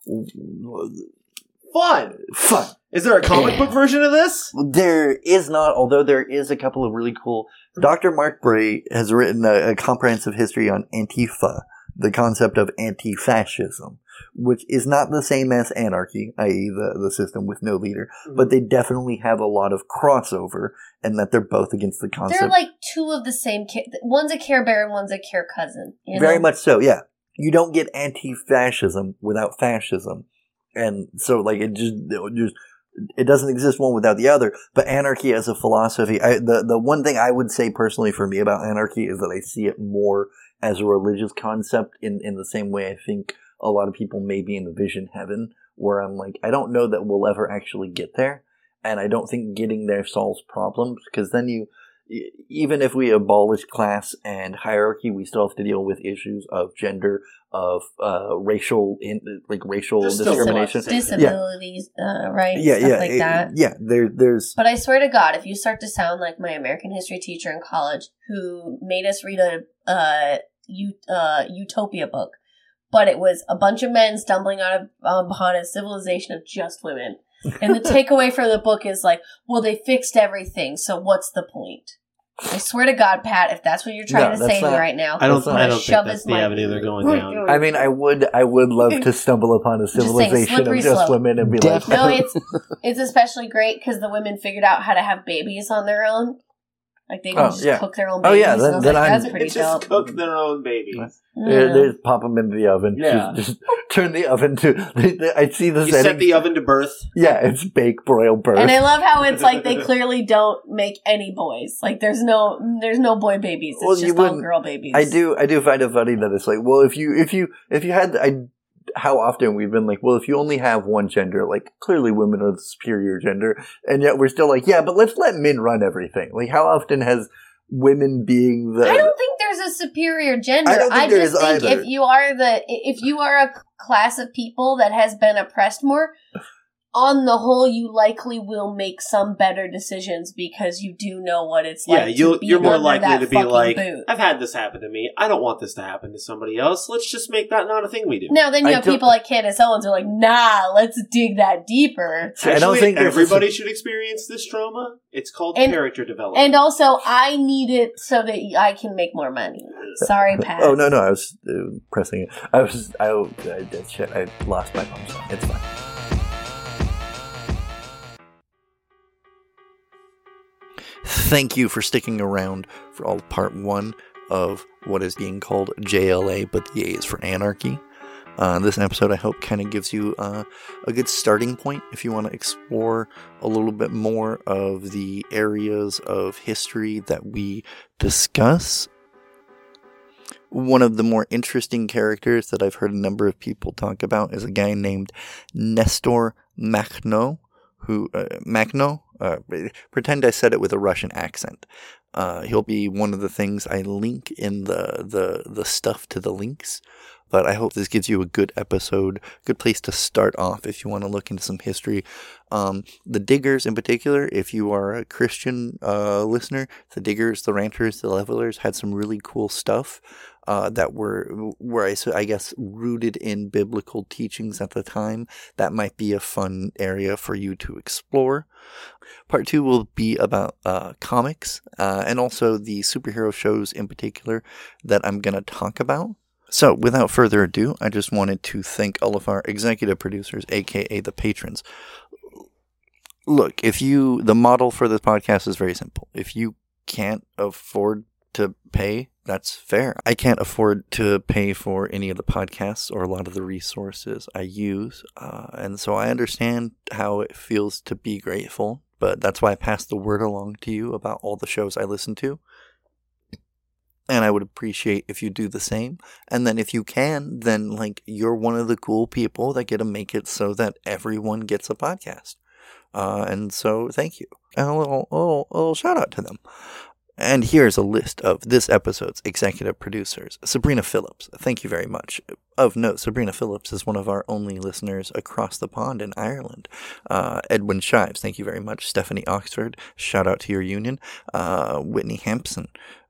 Fun. fun. Is there a comic book version of this? There is not, although there is a couple of really cool. Dr. Mark Bray has written a, a comprehensive history on Antifa, the concept of anti-fascism, which is not the same as anarchy, i.e., the, the system with no leader, mm-hmm. but they definitely have a lot of crossover, and that they're both against the concept. They're like two of the same. Ca- one's a Care Bear and one's a Care Cousin. You Very much so, yeah. You don't get anti-fascism without fascism, and so like it just it just it doesn't exist one without the other. But anarchy as a philosophy, I, the the one thing I would say personally for me about anarchy is that I see it more as a religious concept in in the same way I think a lot of people maybe envision heaven, where I'm like I don't know that we'll ever actually get there, and I don't think getting there solves problems because then you even if we abolish class and hierarchy, we still have to deal with issues of gender, of uh, racial, in, like racial There's discrimination. lots. disabilities, uh, right? Yeah, Stuff yeah, like it- that. yeah. There, there's But I swear to God, if you start to sound like my American history teacher in college who made us read a uh, U- uh, utopia book, but it was a bunch of men stumbling out of um, upon a civilization of just women. And the takeaway from the book is like, well, they fixed everything, so what's the point? I swear to God, Pat, if that's what you're trying No, to say to me not- right now, I don't. That's not- I don't Shove think that's the avenue they're going down. I mean, I would, I would love to stumble upon a just saying, civilization of slippery just slope. women and be Def- like, No, it's it's especially great because the women figured out how to have babies on their own. Like they oh, can Oh, just yeah. cook their own Oh, babies. yeah, and then- I was then like, I'm- that's pretty They just dope. cook their own babies. There- Yeah. there's pop them into the oven. Yeah. Just, just turn the oven to. I see the You setting. set the oven to birth. yeah, it's bake, broil, birth. And I love how it's like they clearly don't make any boys. Like there's no there's no boy babies. It's Well, you just all wouldn't- girl babies. I do, I do find it funny that it's like, well, if you, if you, if you had, I, how often we've been like, well, if you only have one gender, like clearly women are the superior gender, and yet we're still like, yeah, but let's let men run everything. Like, how often has women being the? I don't think there's a superior gender. I there just think either. if you are the if you are a class of people that has been oppressed more, on the whole, you likely will make some better decisions because you do know what it's like Yeah, like. you'll, to be you're more likely to be like, boot. I've had this happen to me. I don't want this to happen to somebody else. Let's just make that not a thing we do. Now, then you I have people like Candace Owens who are like, nah, let's dig that deeper. See, I don't think there's a- everybody should experience this trauma. It's called And- character development. And also, I need it so that I can make more money. Sorry, Pat. Oh no, no, I was uh, pressing it. I was, I, I did shit. I lost my phone. It's fine. Thank you for sticking around for all part one of what is being called JLA, but the A is for Anarchy. Uh, this episode, I hope, kind of gives you uh, a good starting point if you want to explore a little bit more of the areas of history that we discuss one of the more interesting characters that I've heard a number of people talk about is a guy named Nestor Makhno, who uh, Makhno. Uh, pretend I said it with a Russian accent. Uh, he'll be one of the things I link in the the the stuff to the links. But I hope this gives you a good episode, good place to start off if you want to look into some history. Um, the Diggers, in particular, if you are a Christian uh, listener, the Diggers, the Ranters, the Levelers had some really cool stuff uh, that were, were I, I guess, rooted in biblical teachings at the time. That might be a fun area for you to explore. Part two will be about uh, comics uh, and also the superhero shows in particular that I'm going to talk about. So, without further ado, I just wanted to thank all of our executive producers, aka the patrons. Look, if you, the model for this podcast is very simple. If you can't afford to pay, that's fair. I can't afford to pay for any of the podcasts or a lot of the resources I use. Uh, and so I understand how it feels to be grateful, but that's why I pass the word along to you about all the shows I listen to. And I would appreciate if you do the same. And then if you can, then like you're one of the cool people that get to make it so that everyone gets a podcast. Uh, and so thank you. And a little, little, a little shout out to them. And here's a list of this episode's executive producers. Sabrina Phillips, thank you very much. Of note, Sabrina Phillips is one of our only listeners across the pond in Ireland. Uh, Edwin Shives, thank you very much. Stephanie Oxford, shout out to your union. Uh, Whitney Hampson,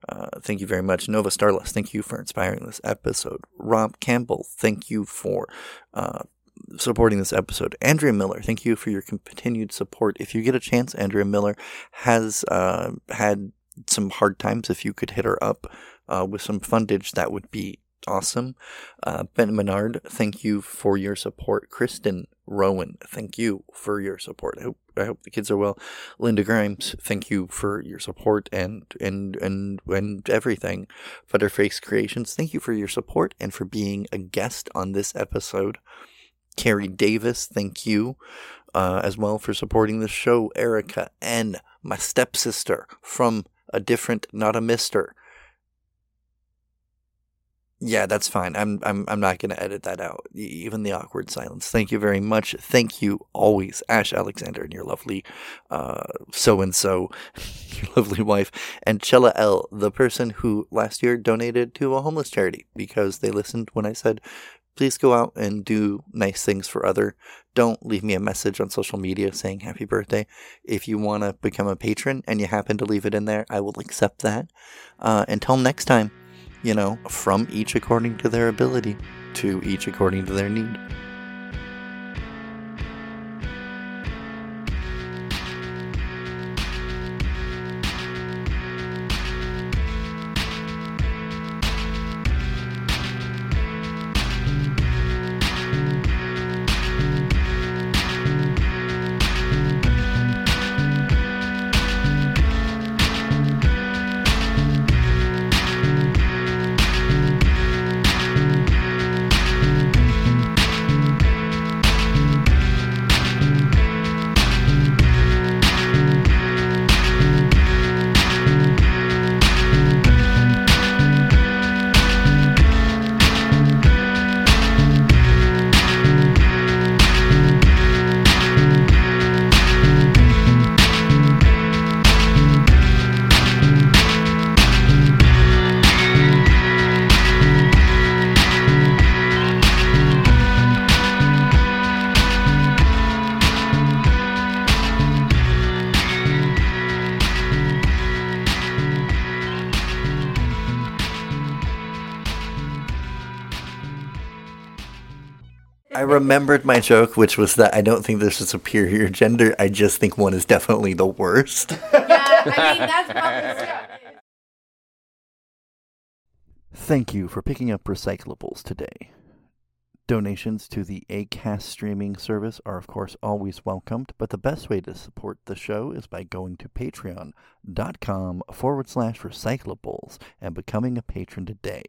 uh, thank you very much. Nova Starless, thank you for inspiring this episode. Rob Campbell, thank you for uh, supporting this episode. Andrea Miller, thank you for your continued support. If you get a chance, Andrea Miller has uh, had some hard times. If you could hit her up uh, with some fundage, that would be awesome. Uh, ben Menard, thank you for your support. Kristen Rowan, thank you for your support. I hope, I hope the kids are well. Linda Grimes, thank you for your support and and and and everything. Butterface Creations, thank you for your support and for being a guest on this episode. Carrie Davis, thank you uh, as well for supporting the show. Erica N, my stepsister from a different, not a mister. Yeah, that's fine. I'm I'm I'm not gonna edit that out. Even the awkward silence. Thank you very much. Thank you always, Ash Alexander and your lovely so and so, your lovely wife, and Chella L, the person who last year donated to a homeless charity because they listened when I said, please go out and do nice things for other. Don't leave me a message on social media saying happy birthday. If you want to become a patron and you happen to leave it in there, I will accept that. Uh, until next time, you know, from each according to their ability, to each according to their need. Remembered my joke, which was that I don't think there's a superior gender. I just think one is definitely the worst. yeah, I mean that's probably. Thank you for picking up recyclables today. Donations to the ACAST streaming service are, of course, always welcomed, but the best way to support the show is by going to patreon.com forward slash recyclables and becoming a patron today.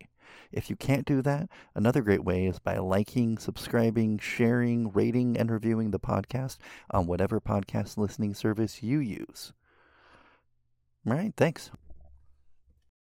If you can't do that, another great way is by liking, subscribing, sharing, rating, and reviewing the podcast on whatever podcast listening service you use. All right, thanks.